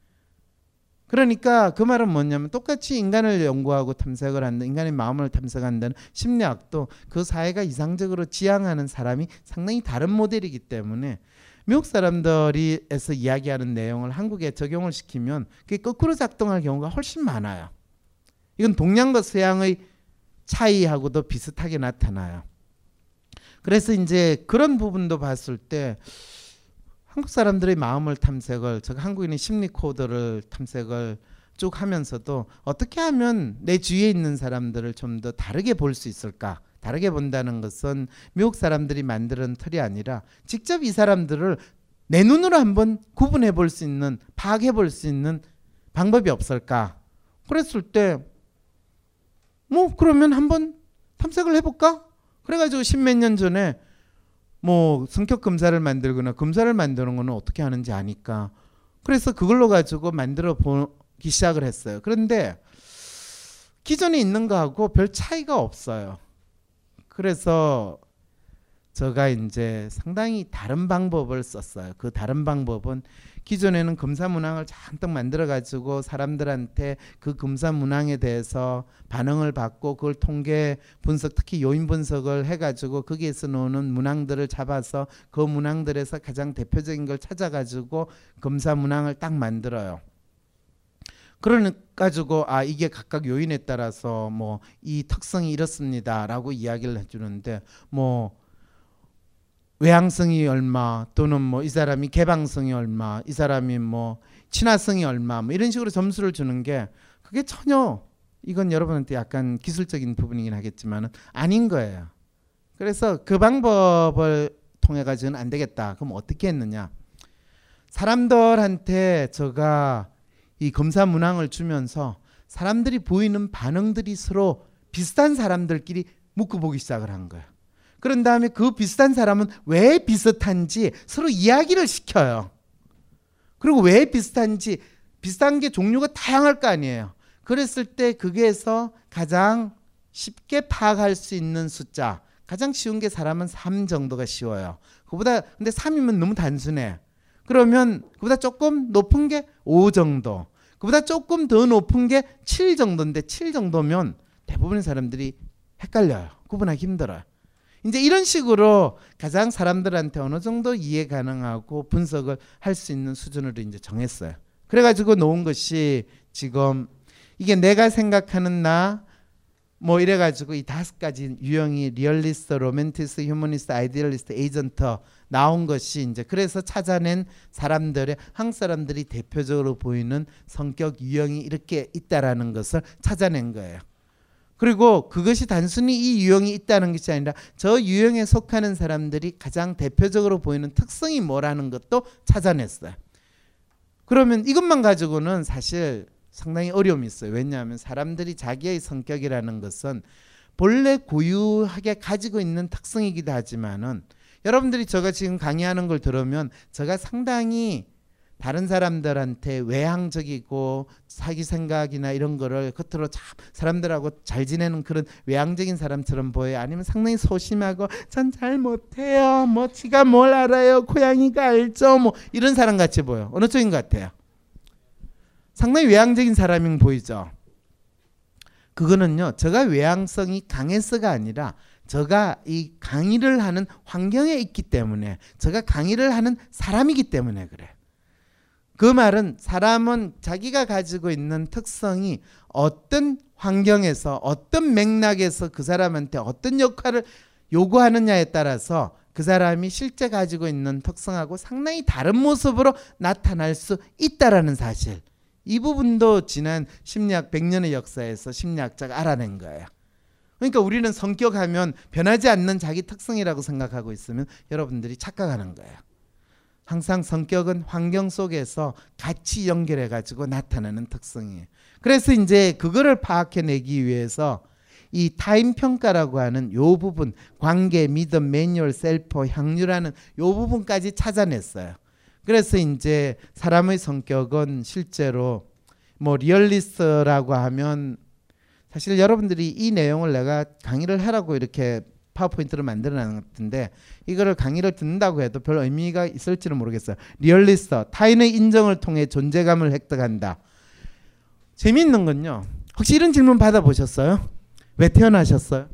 그러니까 그 말은 뭐냐면 똑같이 인간을 연구하고 탐색을 한다, 인간의 마음을 탐색한다는 심리학도 그 사회가 이상적으로 지향하는 사람이 상당히 다른 모델이기 때문에 미국 사람들이에서 이야기하는 내용을 한국에 적용을 시키면 그게 거꾸로 작동할 경우가 훨씬 많아요. 이건 동양과 서양의 차이하고도 비슷하게 나타나요. 그래서 이제 그런 부분도 봤을 때 한국 사람들의 마음을 탐색을 즉 한국인의 심리 코드를 탐색을 쭉 하면서도 어떻게 하면 내 주위에 있는 사람들을 좀 더 다르게 볼 수 있을까? 다르게 본다는 것은 미국 사람들이 만드는 틀이 아니라 직접 이 사람들을 내 눈으로 한번 구분해 볼 수 있는 파악해 볼 수 있는 방법이 없을까? 그랬을 때 뭐 그러면 한번 탐색을 해볼까? 그래가지고 십몇 년 전에 뭐 성격 검사를 만들거나 검사를 만드는 거는 어떻게 하는지 아니까 그래서 그걸로 가지고 만들어 보기 시작을 했어요. 그런데 기존에 있는 거하고 별 차이가 없어요. 그래서 제가 이제 상당히 다른 방법을 썼어요. 그 다른 방법은 기존에는 검사 문항을 잔뜩 만들어 가지고 사람들한테 그 검사 문항에 대해서 반응을 받고 그걸 통계 분석 특히 요인 분석을 해 가지고 거기에서 나오는 문항들을 잡아서 그 문항들에서 가장 대표적인 걸 찾아 가지고 검사 문항을 딱 만들어요. 그러 가지고 아 이게 각각 요인에 따라서 뭐 이 특성이 이렇습니다라고 이야기를 해 주는데 뭐 외향성이 얼마 또는 뭐 이 사람이 개방성이 얼마 이 사람이 뭐 친화성이 얼마 뭐 이런 식으로 점수를 주는 게 그게 전혀 이건 여러분한테 약간 기술적인 부분이긴 하겠지만은 아닌 거예요. 그래서 그 방법을 통해 가지고는 안 되겠다. 그럼 어떻게 했느냐? 사람들한테 제가 이 검사 문항을 주면서 사람들이 보이는 반응들이 서로 비슷한 사람들끼리 묶어보기 시작을 한 거예요. 그런 다음에 그 비슷한 사람은 왜 비슷한지 서로 이야기를 시켜요. 그리고 왜 비슷한지 비슷한 게 종류가 다양할 거 아니에요. 그랬을 때 거기에서 가장 쉽게 파악할 수 있는 숫자 가장 쉬운 게 사람은 3 정도가 쉬워요. 그보다 근데 3이면 너무 단순해. 그러면 그보다 조금 높은 게 5 정도. 그보다 조금 더 높은 게 7 정도인데 7 정도면 대부분의 사람들이 헷갈려요. 구분하기 힘들어요. 이제 이런 식으로 가장 사람들한테 어느 정도 이해 가능하고 분석을 할 수 있는 수준으로 이제 정했어요. 그래가지고 놓은 것이 지금 이게 내가 생각하는 나 뭐 이래가지고 이 다섯 가지 유형이 리얼리스트, 로맨티스트, 휴머니스트, idealist, 에이전트 나온 것이 이제 그래서 찾아낸 사람들의 한국 사람들이 대표적으로 보이는 성격 유형이 이렇게 있다라는 것을 찾아낸 거예요. 그리고 그것이 단순히 이 유형이 있다는 것이 아니라 저 유형에 속하는 사람들이 가장 대표적으로 보이는 특성이 뭐라는 것도 찾아냈어요. 그러면 이것만 가지고는 사실 상당히 어려움이 있어요. 왜냐하면 사람들이 자기의 성격이라는 것은 본래 고유하게 가지고 있는 특성이기도 하지만은 여러분들이 제가 지금 강의하는 걸 들으면 제가 상당히 다른 사람들한테 외향적이고 자기 생각이나 이런 거를 겉으로 참 사람들하고 잘 지내는 그런 외향적인 사람처럼 보여요. 아니면 상당히 소심하고 전 잘 못해요. 뭐 지가 뭘 알아요. 고양이가 알죠. 뭐 이런 사람 같이 보여. 어느 쪽인 것 같아요? 상당히 외향적인 사람인 보이죠. 그거는요. 제가 외향성이 강해서가 아니라 제가 이 강의를 하는 환경에 있기 때문에 제가 강의를 하는 사람이기 때문에 그래. 그 말은 사람은 자기가 가지고 있는 특성이 어떤 환경에서 어떤 맥락에서 그 사람한테 어떤 역할을 요구하느냐에 따라서 그 사람이 실제 가지고 있는 특성하고 상당히 다른 모습으로 나타날 수 있다라는 사실. 이 부분도 지난 심리학 100년의 역사에서 심리학자가 알아낸 거예요. 그러니까 우리는 성격하면 변하지 않는 자기 특성이라고 생각하고 있으면 여러분들이 착각하는 거예요. 항상 성격은 환경 속에서 같이 연결해 가지고 나타나는 특성이에요. 그래서 이제 그거를 파악해 내기 위해서 이 타인 평가라고 하는 요 부분 관계, 믿음, 매뉴얼, 셀프, 향유라는 요 부분까지 찾아냈어요. 그래서 이제 사람의 성격은 실제로 뭐 리얼리스트라고 하면 사실 여러분들이 이 내용을 내가 강의를 하라고 이렇게 파워포인트를 만들어 놨는데 이거를 강의를 듣는다고 해도 별 의미가 있을지는 모르겠어요. 리얼리스트, 타인의 인정을 통해 존재감을 획득한다. 재미있는 건요. 혹시 이런 질문 받아보셨어요? 왜 태어나셨어요?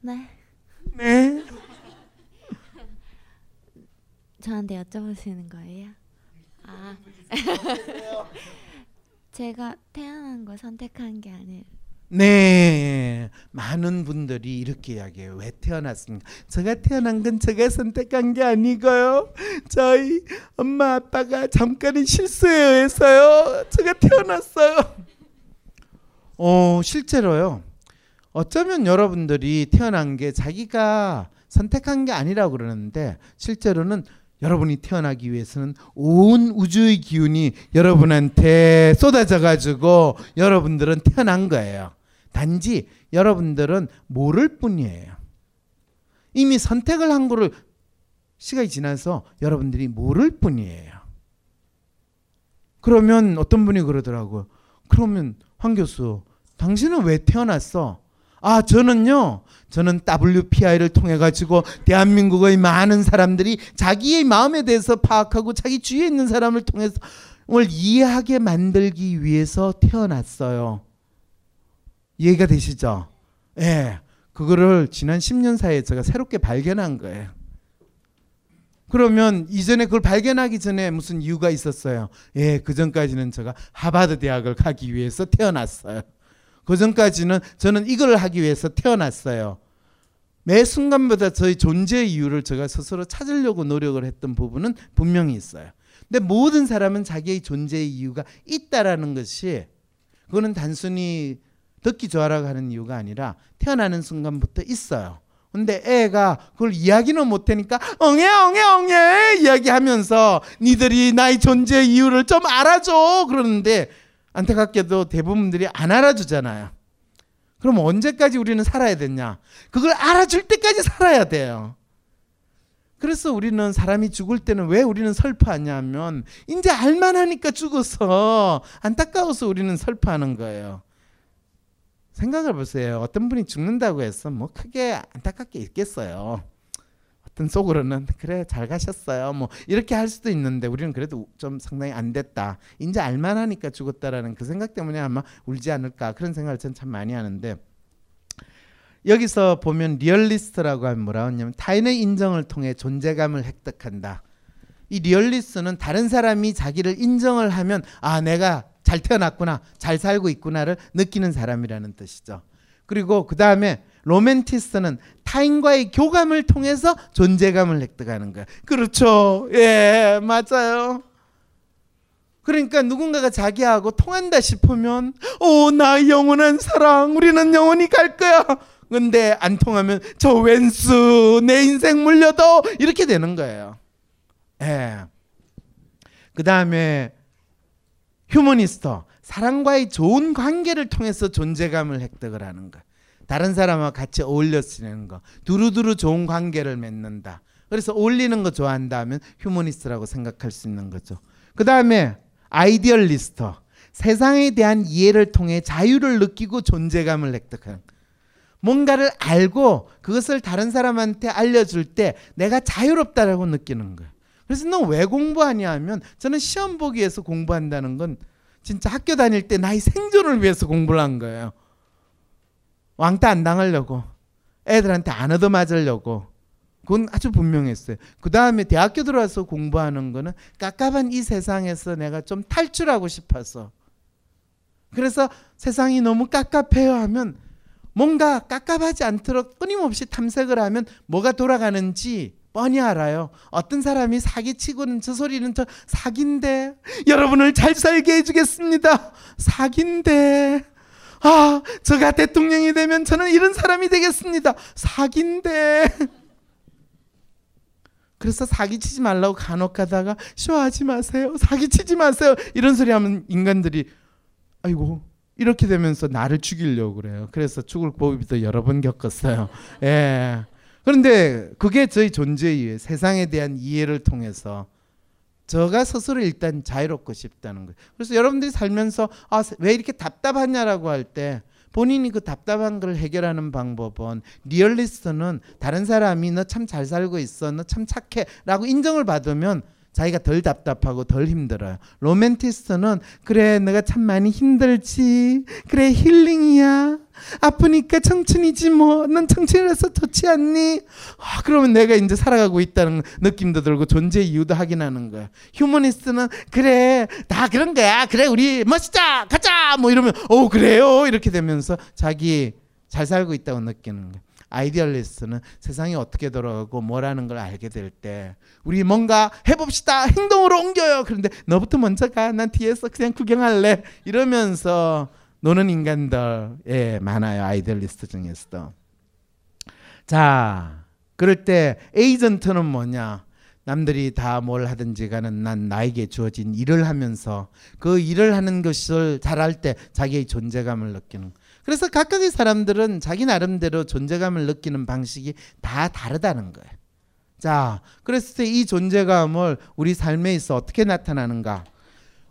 네. 네. 저한테 여쭤보시는 거예요? 아. 제가 태어난 걸 선택한 게 아니에요. 네. 많은 분들이 이렇게 이야기해요. 왜 태어났습니까? 제가 태어난 건 제가 선택한 게 아니고요. 저희 엄마 아빠가 잠깐의 실수에 의해서요. 제가 태어났어요. 어, 실제로요. 어쩌면 여러분들이 태어난 게 자기가 선택한 게 아니라고 그러는데 실제로는 여러분이 태어나기 위해서는 온 우주의 기운이 여러분한테 쏟아져 가지고 여러분들은 태어난 거예요. 단지 여러분들은 모를 뿐이에요. 이미 선택을 한 거를 시간이 지나서 여러분들이 모를 뿐이에요. 그러면 어떤 분이 그러더라고요. 그러면 황 교수, 당신은 왜 태어났어? 아, 저는요. 저는 WPI를 통해 가지고 대한민국의 많은 사람들이 자기의 마음에 대해서 파악하고 자기 주위에 있는 사람을 통해서 을 이해하게 만들기 위해서 태어났어요. 이해가 되시죠? 예. 네, 그거를 지난 10년 사이에 제가 새롭게 발견한 거예요. 그러면 이전에 그걸 발견하기 전에 무슨 이유가 있었어요? 예, 그 전까지는 제가 하버드 대학을 가기 위해서 태어났어요. 그 전까지는 저는 이걸 하기 위해서 태어났어요. 매 순간마다 저희 존재의 이유를 제가 스스로 찾으려고 노력을 했던 부분은 분명히 있어요. 근데 모든 사람은 자기의 존재의 이유가 있다라는 것이 그거는 단순히 듣기 좋아라고 하는 이유가 아니라 태어나는 순간부터 있어요. 근데 애가 그걸 이야기는 못하니까 엉해 엉해 엉해 이야기하면서 니들이 나의 존재 이유를 좀 알아줘 그러는데 안타깝게도 대부분들이 안 알아주잖아요. 그럼 언제까지 우리는 살아야 되냐? 그걸 알아줄 때까지 살아야 돼요. 그래서 우리는 사람이 죽을 때는 왜 우리는 슬퍼하냐면 이제 알만하니까 죽어서 안타까워서 우리는 슬퍼하는 거예요. 생각을 보세요. 어떤 분이 죽는다고 해서 뭐 크게 안타까울 게 있겠어요. 어떤 속으로는 그래 잘 가셨어요. 뭐 이렇게 할 수도 있는데 우리는 그래도 좀 상당히 안 됐다. 이제 알만하니까 죽었다라는 그 생각 때문에 아마 울지 않을까 그런 생각을 전 참 많이 하는데 여기서 보면 리얼리스트라고 하면 뭐라고 하냐면 타인의 인정을 통해 존재감을 획득한다. 이 리얼리스트는 다른 사람이 자기를 인정을 하면 아 내가 잘 태어났구나, 잘 살고 있구나를 느끼는 사람이라는 뜻이죠. 그리고 그 다음에 로맨티스트는 타인과의 교감을 통해서 존재감을 획득하는 거예요. 그렇죠. 예, 맞아요. 그러니까 누군가가 자기하고 통한다 싶으면 오 나 영원한 사랑 우리는 영원히 갈 거야. 근데 안 통하면 저 웬수 내 인생 물려도 이렇게 되는 거예요. 예. 그 다음에 휴머니스트 사람과의 좋은 관계를 통해서 존재감을 획득을 하는 거. 다른 사람과 같이 어울려 지내는 거. 두루두루 좋은 관계를 맺는다. 그래서 어울리는 거 좋아한다면 휴머니스트라고 생각할 수 있는 거죠. 그 다음에 idealist 세상에 대한 이해를 통해 자유를 느끼고 존재감을 획득하는 뭔가를 알고 그것을 다른 사람한테 알려줄 때 내가 자유롭다라고 느끼는 거예요. 그래서 너왜 공부하냐 하면 저는 시험 보기 위해서 공부한다는 건 진짜 학교 다닐 때 나의 생존을 위해서 공부를 한 거예요. 왕따 안 당하려고 애들한테 안 얻어맞으려고 그건 아주 분명했어요. 그 다음에 대학교 들어와서 공부하는 거는 깝깝한 이 세상에서 내가 좀 탈출하고 싶어서 그래서 세상이 너무 깝깝해요 하면 뭔가 깝깝하지 않도록 끊임없이 탐색을 하면 뭐가 돌아가는지 뻔히 알아요. 어떤 사람이 사기치고는 저 소리는 저 사기인데 여러분을 잘 살게 해주겠습니다. 사기인데 아 저가 대통령이 되면 저는 이런 사람이 되겠습니다. 사기인데 그래서 사기치지 말라고 간혹 가다가 쇼하지 마세요. 사기치지 마세요. 이런 소리 하면 인간들이 아이고 이렇게 되면서 나를 죽이려고 그래요. 그래서 죽을 법도 여러 번 겪었어요. 예. 그런데 그게 저희 존재 이해, 세상에 대한 이해를 통해서 저가 스스로 일단 자유롭고 싶다는 거예요. 그래서 여러분들이 살면서 아, 왜 이렇게 답답하냐라고 할 때 본인이 그 답답한 걸 해결하는 방법은 리얼리스트는 다른 사람이 너 참 잘 살고 있어, 너 참 착해라고 인정을 받으면 자기가 덜 답답하고 덜 힘들어요. 로맨티스트는 그래 내가 참 많이 힘들지. 그래 힐링이야. 아프니까 청춘이지 뭐. 넌 청춘이라서 좋지 않니? 아, 그러면 내가 이제 살아가고 있다는 느낌도 들고 존재 이유도 확인하는 거야. 휴머니스트는 그래 다 그런 거야. 그래 우리 멋있자 가자 뭐 이러면 어 그래요 이렇게 되면서 자기 잘 살고 있다고 느끼는 거야. 아이디얼리스트는 세상이 어떻게 돌아가고 뭐라는 걸 알게 될 때 우리 뭔가 해봅시다 행동으로 옮겨요. 그런데 너부터 먼저 가 난 뒤에서 그냥 구경할래. 이러면서 노는 인간들 예 많아요 아이디얼리스트 중에서도. 자 그럴 때 에이전트는 뭐냐? 남들이 다 뭘 하든지 가는 난 나에게 주어진 일을 하면서 그 일을 하는 것을 잘할 때 자기의 존재감을 느끼는 그래서 각각의 사람들은 자기 나름대로 존재감을 느끼는 방식이 다 다르다는 거예요. 자, 그랬을 때 이 존재감을 우리 삶에 있어 어떻게 나타나는가?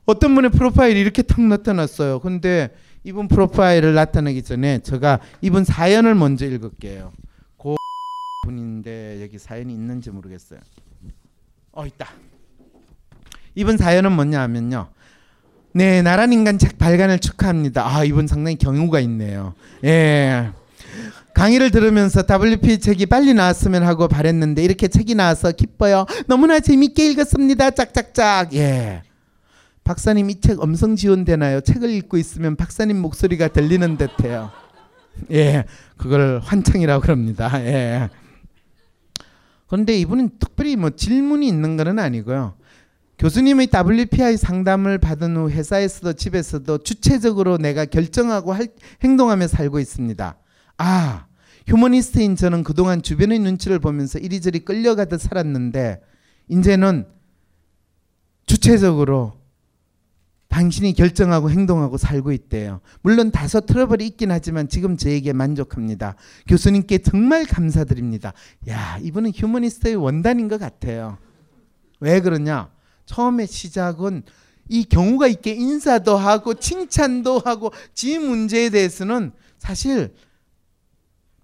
어떤 분의 프로파일이 이렇게 탁 나타났어요. 근데 이분 프로파일을 나타내기 전에 제가 이분 사연을 먼저 읽을게요. 고 분인데 여기 사연이 있는지 모르겠어요. 어 있다. 이분 사연은 뭐냐 하면요. 네, 나란 인간 책 발간을 축하합니다. 아, 이분 상당히 경우가 있네요. 예. 강의를 들으면서 WP 책이 빨리 나왔으면 하고 바랬는데 이렇게 책이 나와서 기뻐요. 너무나 재밌게 읽었습니다. 짝짝짝. 예. 박사님 이 책 음성 지원되나요? 책을 읽고 있으면 박사님 목소리가 들리는 듯해요. 예. 그걸 환청이라고 그럽니다. 예. 그런데 이분은 특별히 뭐 질문이 있는 건 아니고요. 교수님의 WPI 상담을 받은 후 회사에서도 집에서도 주체적으로 내가 결정하고 할, 행동하며 살고 있습니다. 아, 휴머니스트인 저는 그동안 주변의 눈치를 보면서 이리저리 끌려가듯 살았는데 이제는 주체적으로 당신이 결정하고 행동하고 살고 있대요. 물론 다소 트러블이 있긴 하지만 지금 저에게 만족합니다. 교수님께 정말 감사드립니다. 야, 이분은 휴머니스트의 원단인 것 같아요. 왜 그러냐? 처음에 시작은 이 경우가 있게 인사도 하고 칭찬도 하고 지 문제에 대해서는 사실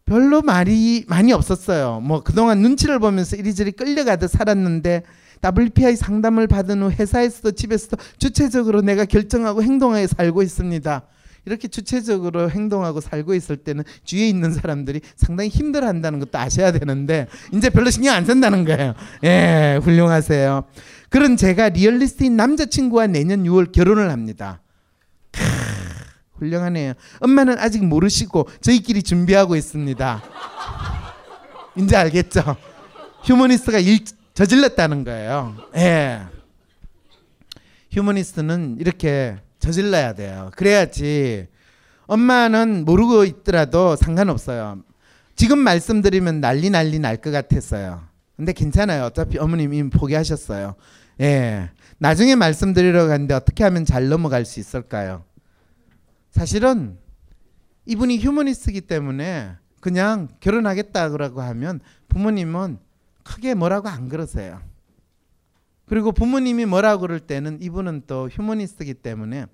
별로 말이 많이 없었어요. 뭐 그동안 눈치를 보면서 이리저리 끌려가듯 살았는데 WPI 상담을 받은 후 회사에서도 집에서도 주체적으로 내가 결정하고 행동하여 살고 있습니다. 이렇게 주체적으로 행동하고 살고 있을 때는 주위에 있는 사람들이 상당히 힘들어한다는 것도 아셔야 되는데 이제 별로 신경 안 쓴다는 거예요. 예, 훌륭하세요. 그런 제가 리얼리스트인 남자친구와 내년 6월 결혼을 합니다. 크, 훌륭하네요. 엄마는 아직 모르시고 저희끼리 준비하고 있습니다. 이제 알겠죠? 휴머니스트가 일 저질렀다는 거예요. 예. 휴머니스트는 이렇게 저질러야 돼요. 그래야지 엄마는 모르고 있더라도 상관없어요. 지금 말씀드리면 난리 난리 날 것 같았어요. 근데 괜찮아요. 어차피 어머님 이미 포기하셨어요. 예. 나중에 말씀드리러 가는데 어떻게 하면 잘 넘어갈 수 있을까요? 사실은 이분이 휴머니스트이기 때문에 그냥 결혼하겠다고 하면 부모님은 크게 뭐라고 안 그러세요. 그리고 부모님이 뭐라고 그럴 때는 이분은 또 휴머니스트이기 때문에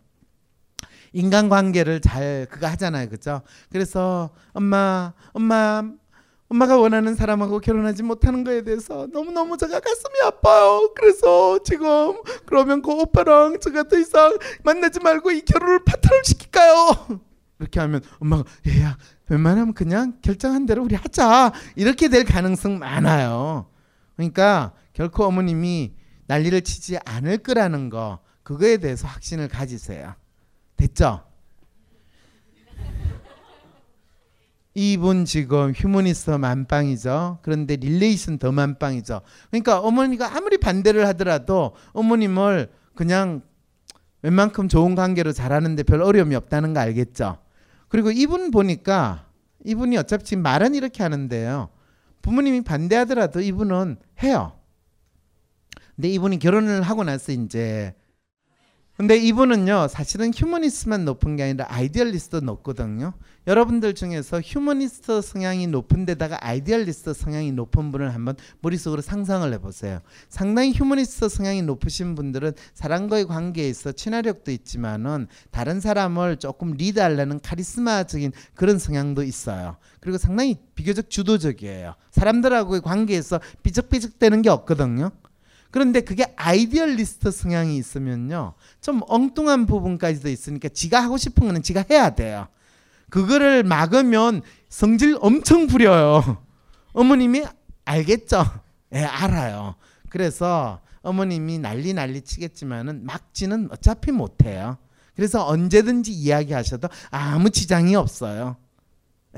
인간관계를 잘 그거 하잖아요. 그죠? 그래서 엄마, 엄마, 엄마가 원하는 사람하고 결혼하지 못하는 거에 대해서 너무너무 제가 가슴이 아파요. 그래서 지금 그러면 그 오빠랑 제가 더 이상 만나지 말고 이 결혼을 파탄을 시킬까요? 이렇게 하면 엄마가 얘야 웬만하면 그냥 결정한 대로 우리 하자. 이렇게 될 가능성 많아요. 그러니까 결코 어머님이 난리를 치지 않을 거라는 거 그거에 대해서 확신을 가지세요. 됐죠? 이분 지금 휴머니스트 만빵이죠. 그런데 relation 더 만빵이죠. 그러니까 어머니가 아무리 반대를 하더라도 어머님을 그냥 웬만큼 좋은 관계로 잘하는데 별 어려움이 없다는 거 알겠죠. 그리고 이분 보니까 이분이 어차피 말은 이렇게 하는데요. 부모님이 반대하더라도 이분은 해요. 근데 이분이 결혼을 하고 나서 이제 근데 이분은요 사실은 휴머니스트만 높은 게 아니라 아이디얼리스트 높거든요. 여러분들 중에서 휴머니스트 성향이 높은 데다가 아이디얼리스트 성향이 높은 분을 한번 머릿속으로 상상을 해보세요. 상당히 휴머니스트 성향이 높으신 분들은 사람과의 관계에 있어 친화력도 있지만은 다른 사람을 조금 리드하려는 카리스마적인 그런 성향도 있어요. 그리고 상당히 비교적 주도적이에요. 사람들하고의 관계에서 삐적삐적대는 게 없거든요. 그런데 그게 아이디얼리스트 성향이 있으면요. 좀 엉뚱한 부분까지도 있으니까 지가 하고 싶은 거는 지가 해야 돼요. 그거를 막으면 성질 엄청 부려요. 어머님이 알겠죠? 예, 알아요. 그래서 어머님이 난리 난리 치겠지만은 막지는 어차피 못해요. 그래서 언제든지 이야기하셔도 아무 지장이 없어요.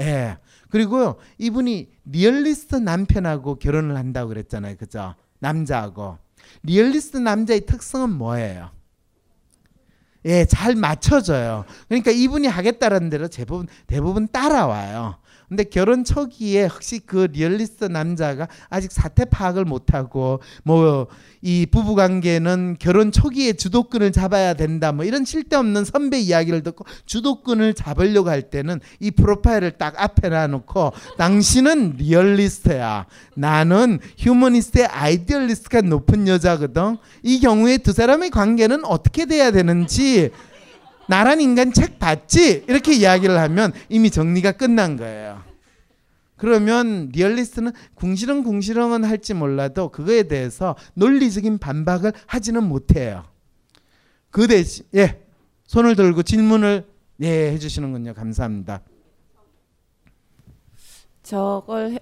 예. 그리고 이분이 리얼리스트 남편하고 결혼을 한다고 그랬잖아요. 그죠? 남자하고. 리얼리스트 남자의 특성은 뭐예요? 예, 잘 맞춰줘요. 그러니까 이분이 하겠다는 대로 대부분 대부분 따라와요. 근데 결혼 초기에 혹시 그 리얼리스트 남자가 아직 사태 파악을 못하고 뭐 이 부부 관계는 결혼 초기에 주도권을 잡아야 된다 뭐 이런 쓸데없는 선배 이야기를 듣고 주도권을 잡으려고 할 때는 이 프로파일을 딱 앞에 놔놓고 당신은 리얼리스트야. 나는 휴머니스트의 아이디얼리스트가 높은 여자거든. 이 경우에 두 사람의 관계는 어떻게 돼야 되는지 나란 인간 책 봤지? 이렇게 이야기를 하면 이미 정리가 끝난 거예요. 그러면 리얼리스트는 궁시렁 궁시렁은 할지 몰라도 그거에 대해서 논리적인 반박을 하지는 못해요. 그 대신 예 손을 들고 질문을 예 해주시는군요. 감사합니다. 저걸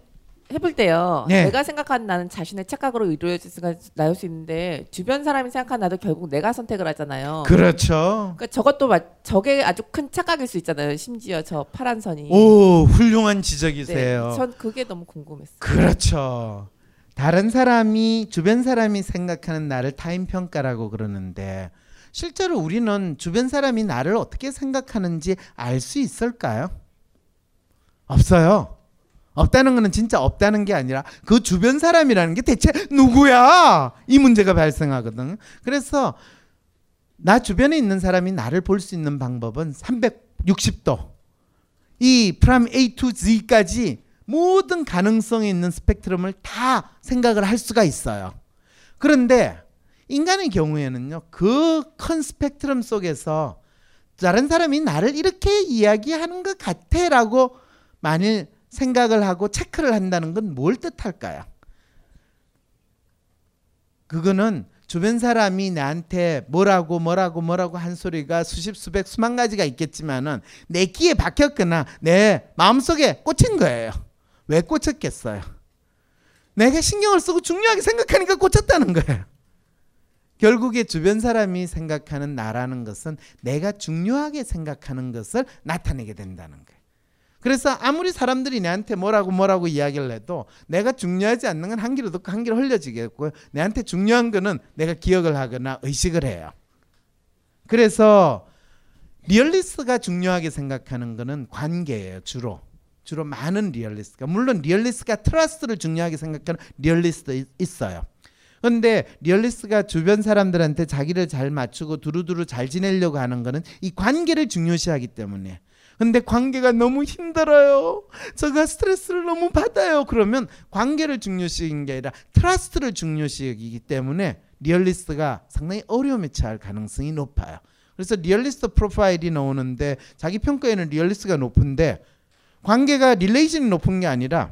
해, 해볼 때요. 네. 내가 생각하는 나는 자신의 착각으로 이루어질수가 나올 수 있는데 주변 사람이 생각하는 나도 결국 내가 선택을 하잖아요. 그렇죠. 그러니까 저것도 마, 저게 아주 큰 착각일 수 있잖아요. 심지어 저 파란 선이. 오 훌륭한 지적이세요. 네, 전 그게 너무 궁금했어요. 그렇죠. 다른 사람이 주변 사람이 생각하는 나를 타인 평가라고 그러는데 실제로 우리는 주변 사람이 나를 어떻게 생각하는지 알 수 있을까요? 없어요. 없다는 거는 진짜 없다는 게 아니라 그 주변 사람이라는 게 대체 누구야? 이 문제가 발생하거든. 그래서 나 주변에 있는 사람이 나를 볼 수 있는 방법은 360도. 이 프람 A to Z까지 모든 가능성이 있는 스펙트럼을 다 생각을 할 수가 있어요. 그런데 인간의 경우에는요, 그 큰 스펙트럼 속에서 다른 사람이 나를 이렇게 이야기하는 것 같아라고 만일 생각을 하고 체크를 한다는 건 뭘 뜻할까요? 그거는 주변 사람이 나한테 뭐라고 뭐라고 뭐라고 한 소리가 수십 수백 수만 가지가 있겠지만은 내 귀에 박혔거나 내 마음속에 꽂힌 거예요. 왜 꽂혔겠어요? 내가 신경을 쓰고 중요하게 생각하니까 꽂혔다는 거예요. 결국에 주변 사람이 생각하는 나라는 것은 내가 중요하게 생각하는 것을 나타내게 된다는 거예요. 그래서 아무리 사람들이 내한테 뭐라고 뭐라고 이야기를 해도 내가 중요하지 않는 건 한 귀로 듣고 한 귀로 흘려지겠고요. 내한테 중요한 거는 내가 기억을 하거나 의식을 해요. 그래서 리얼리스트가 중요하게 생각하는 거는 관계예요, 주로. 주로 많은 리얼리스트가 물론 리얼리스트가 trust를 중요하게 생각하는 리얼리스트 이- 있어요. 근데 리얼리스트가 주변 사람들한테 자기를 잘 맞추고 두루두루 잘 지내려고 하는 거는 이 관계를 중요시하기 때문에. 근데 관계가 너무 힘들어요. 제가 스트레스를 너무 받아요. 그러면 관계를 중요시하는 게 아니라 trust를 중요시하기 때문에 리얼리스트가 상당히 어려움에 처할 가능성이 높아요. 그래서 리얼리스트 프로파일이 나오는데 자기 평가에는 리얼리스트가 높은데 관계가 relation이 높은 게 아니라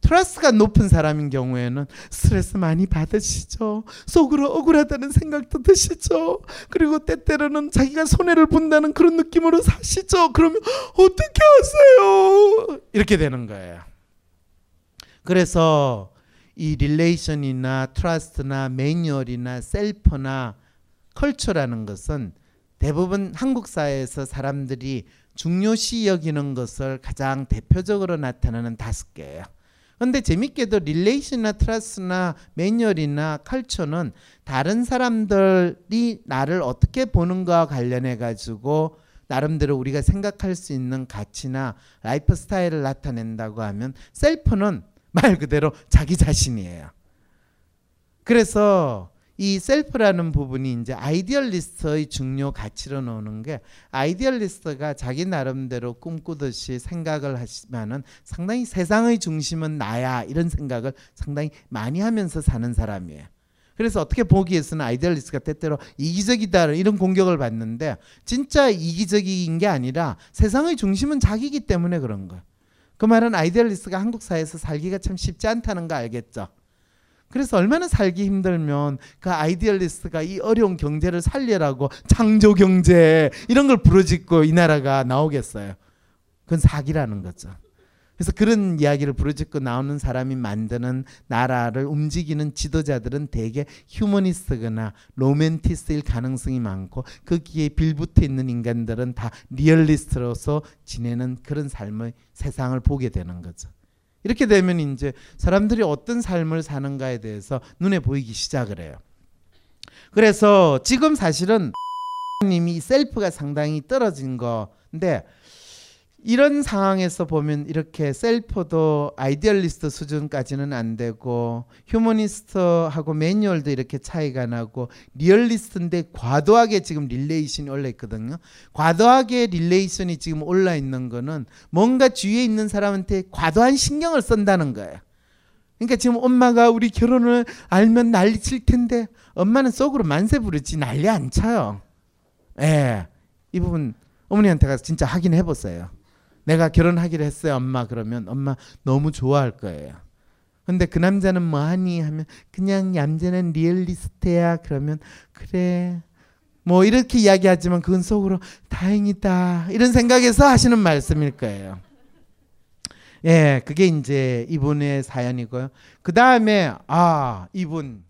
trust가 높은 사람인 경우에는 스트레스 많이 받으시죠. 속으로 억울하다는 생각도 드시죠. 그리고 때때로는 자기가 손해를 본다는 그런 느낌으로 사시죠. 그러면 어떻게 하세요? 이렇게 되는 거예요. 그래서 이 relation이나 trust나 매뉴얼이나 self나 culture라는 것은 대부분 한국 사회에서 사람들이 중요시 여기는 것을 가장 대표적으로 나타내는 다섯 개예요. 근데 재밌게도 relation이나 trust나 매뉴얼이나 culture는 다른 사람들이 나를 어떻게 보는가와 관련해 가지고 나름대로 우리가 생각할 수 있는 가치나 라이프 스타일을 나타낸다고 하면 self는 말 그대로 자기 자신이에요. 그래서 이 self라는 부분이 이제 idealist의 중요 가치로 나오는 게 idealist가 자기 나름대로 꿈꾸듯이 생각을 하시면은 상당히 세상의 중심은 나야 이런 생각을 상당히 많이 하면서 사는 사람이에요. 그래서 어떻게 보기에서는 idealist가 때때로 이기적이다 이런 공격을 받는데 진짜 이기적인 게 아니라 세상의 중심은 자기이기 때문에 그런 거예요. 그 말은 idealist가 한국 사회에서 살기가 참 쉽지 않다는 거 알겠죠? 그래서 얼마나 살기 힘들면 그 idealist가 이 어려운 경제를 살려라고 창조 경제 이런 걸 부르짖고 이 나라가 나오겠어요. 그건 사기라는 거죠. 그래서 그런 이야기를 부르짖고 나오는 사람이 만드는 나라를 움직이는 지도자들은 대개 휴머니스트거나 로맨티스트일 가능성이 많고 거기에 빌붙어 있는 인간들은 다 리얼리스트로서 지내는 그런 삶의 세상을 보게 되는 거죠. 이렇게 되면 이제 사람들이 어떤 삶을 사는가에 대해서 눈에 보이기 시작을 해요. 그래서 지금 사실은 님이 self가 상당히 떨어진 건데 이런 상황에서 보면 이렇게 self도 idealist 수준까지는 안 되고 휴머니스트하고 매뉴얼도 이렇게 차이가 나고 리얼리스트인데 과도하게 지금 relation이 올라 있거든요. 과도하게 relation이 지금 올라 있는 거는 뭔가 주위에 있는 사람한테 과도한 신경을 쓴다는 거예요. 그러니까 지금 엄마가 우리 결혼을 알면 난리 칠 텐데 엄마는 속으로 만세 부르지 난리 안 쳐요. 예. 이 부분 어머니한테 가서 진짜 확인해 보세요. 내가 결혼하기로 했어요, 엄마. 그러면 엄마 너무 좋아할 거예요. 근데 그 남자는 뭐 하니 하면 그냥 얌전한 리얼리스트야. 그러면 그래. 뭐 이렇게 이야기하지만 그건 속으로 다행이다. 이런 생각에서 하시는 말씀일 거예요. 예, 그게 이제 이분의 사연이고요. 그 다음에 아 이분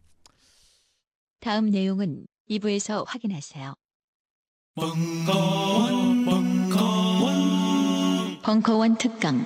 다음 내용은 2부에서 확인하세요. 벙커원, 벙커원, 벙커원 특강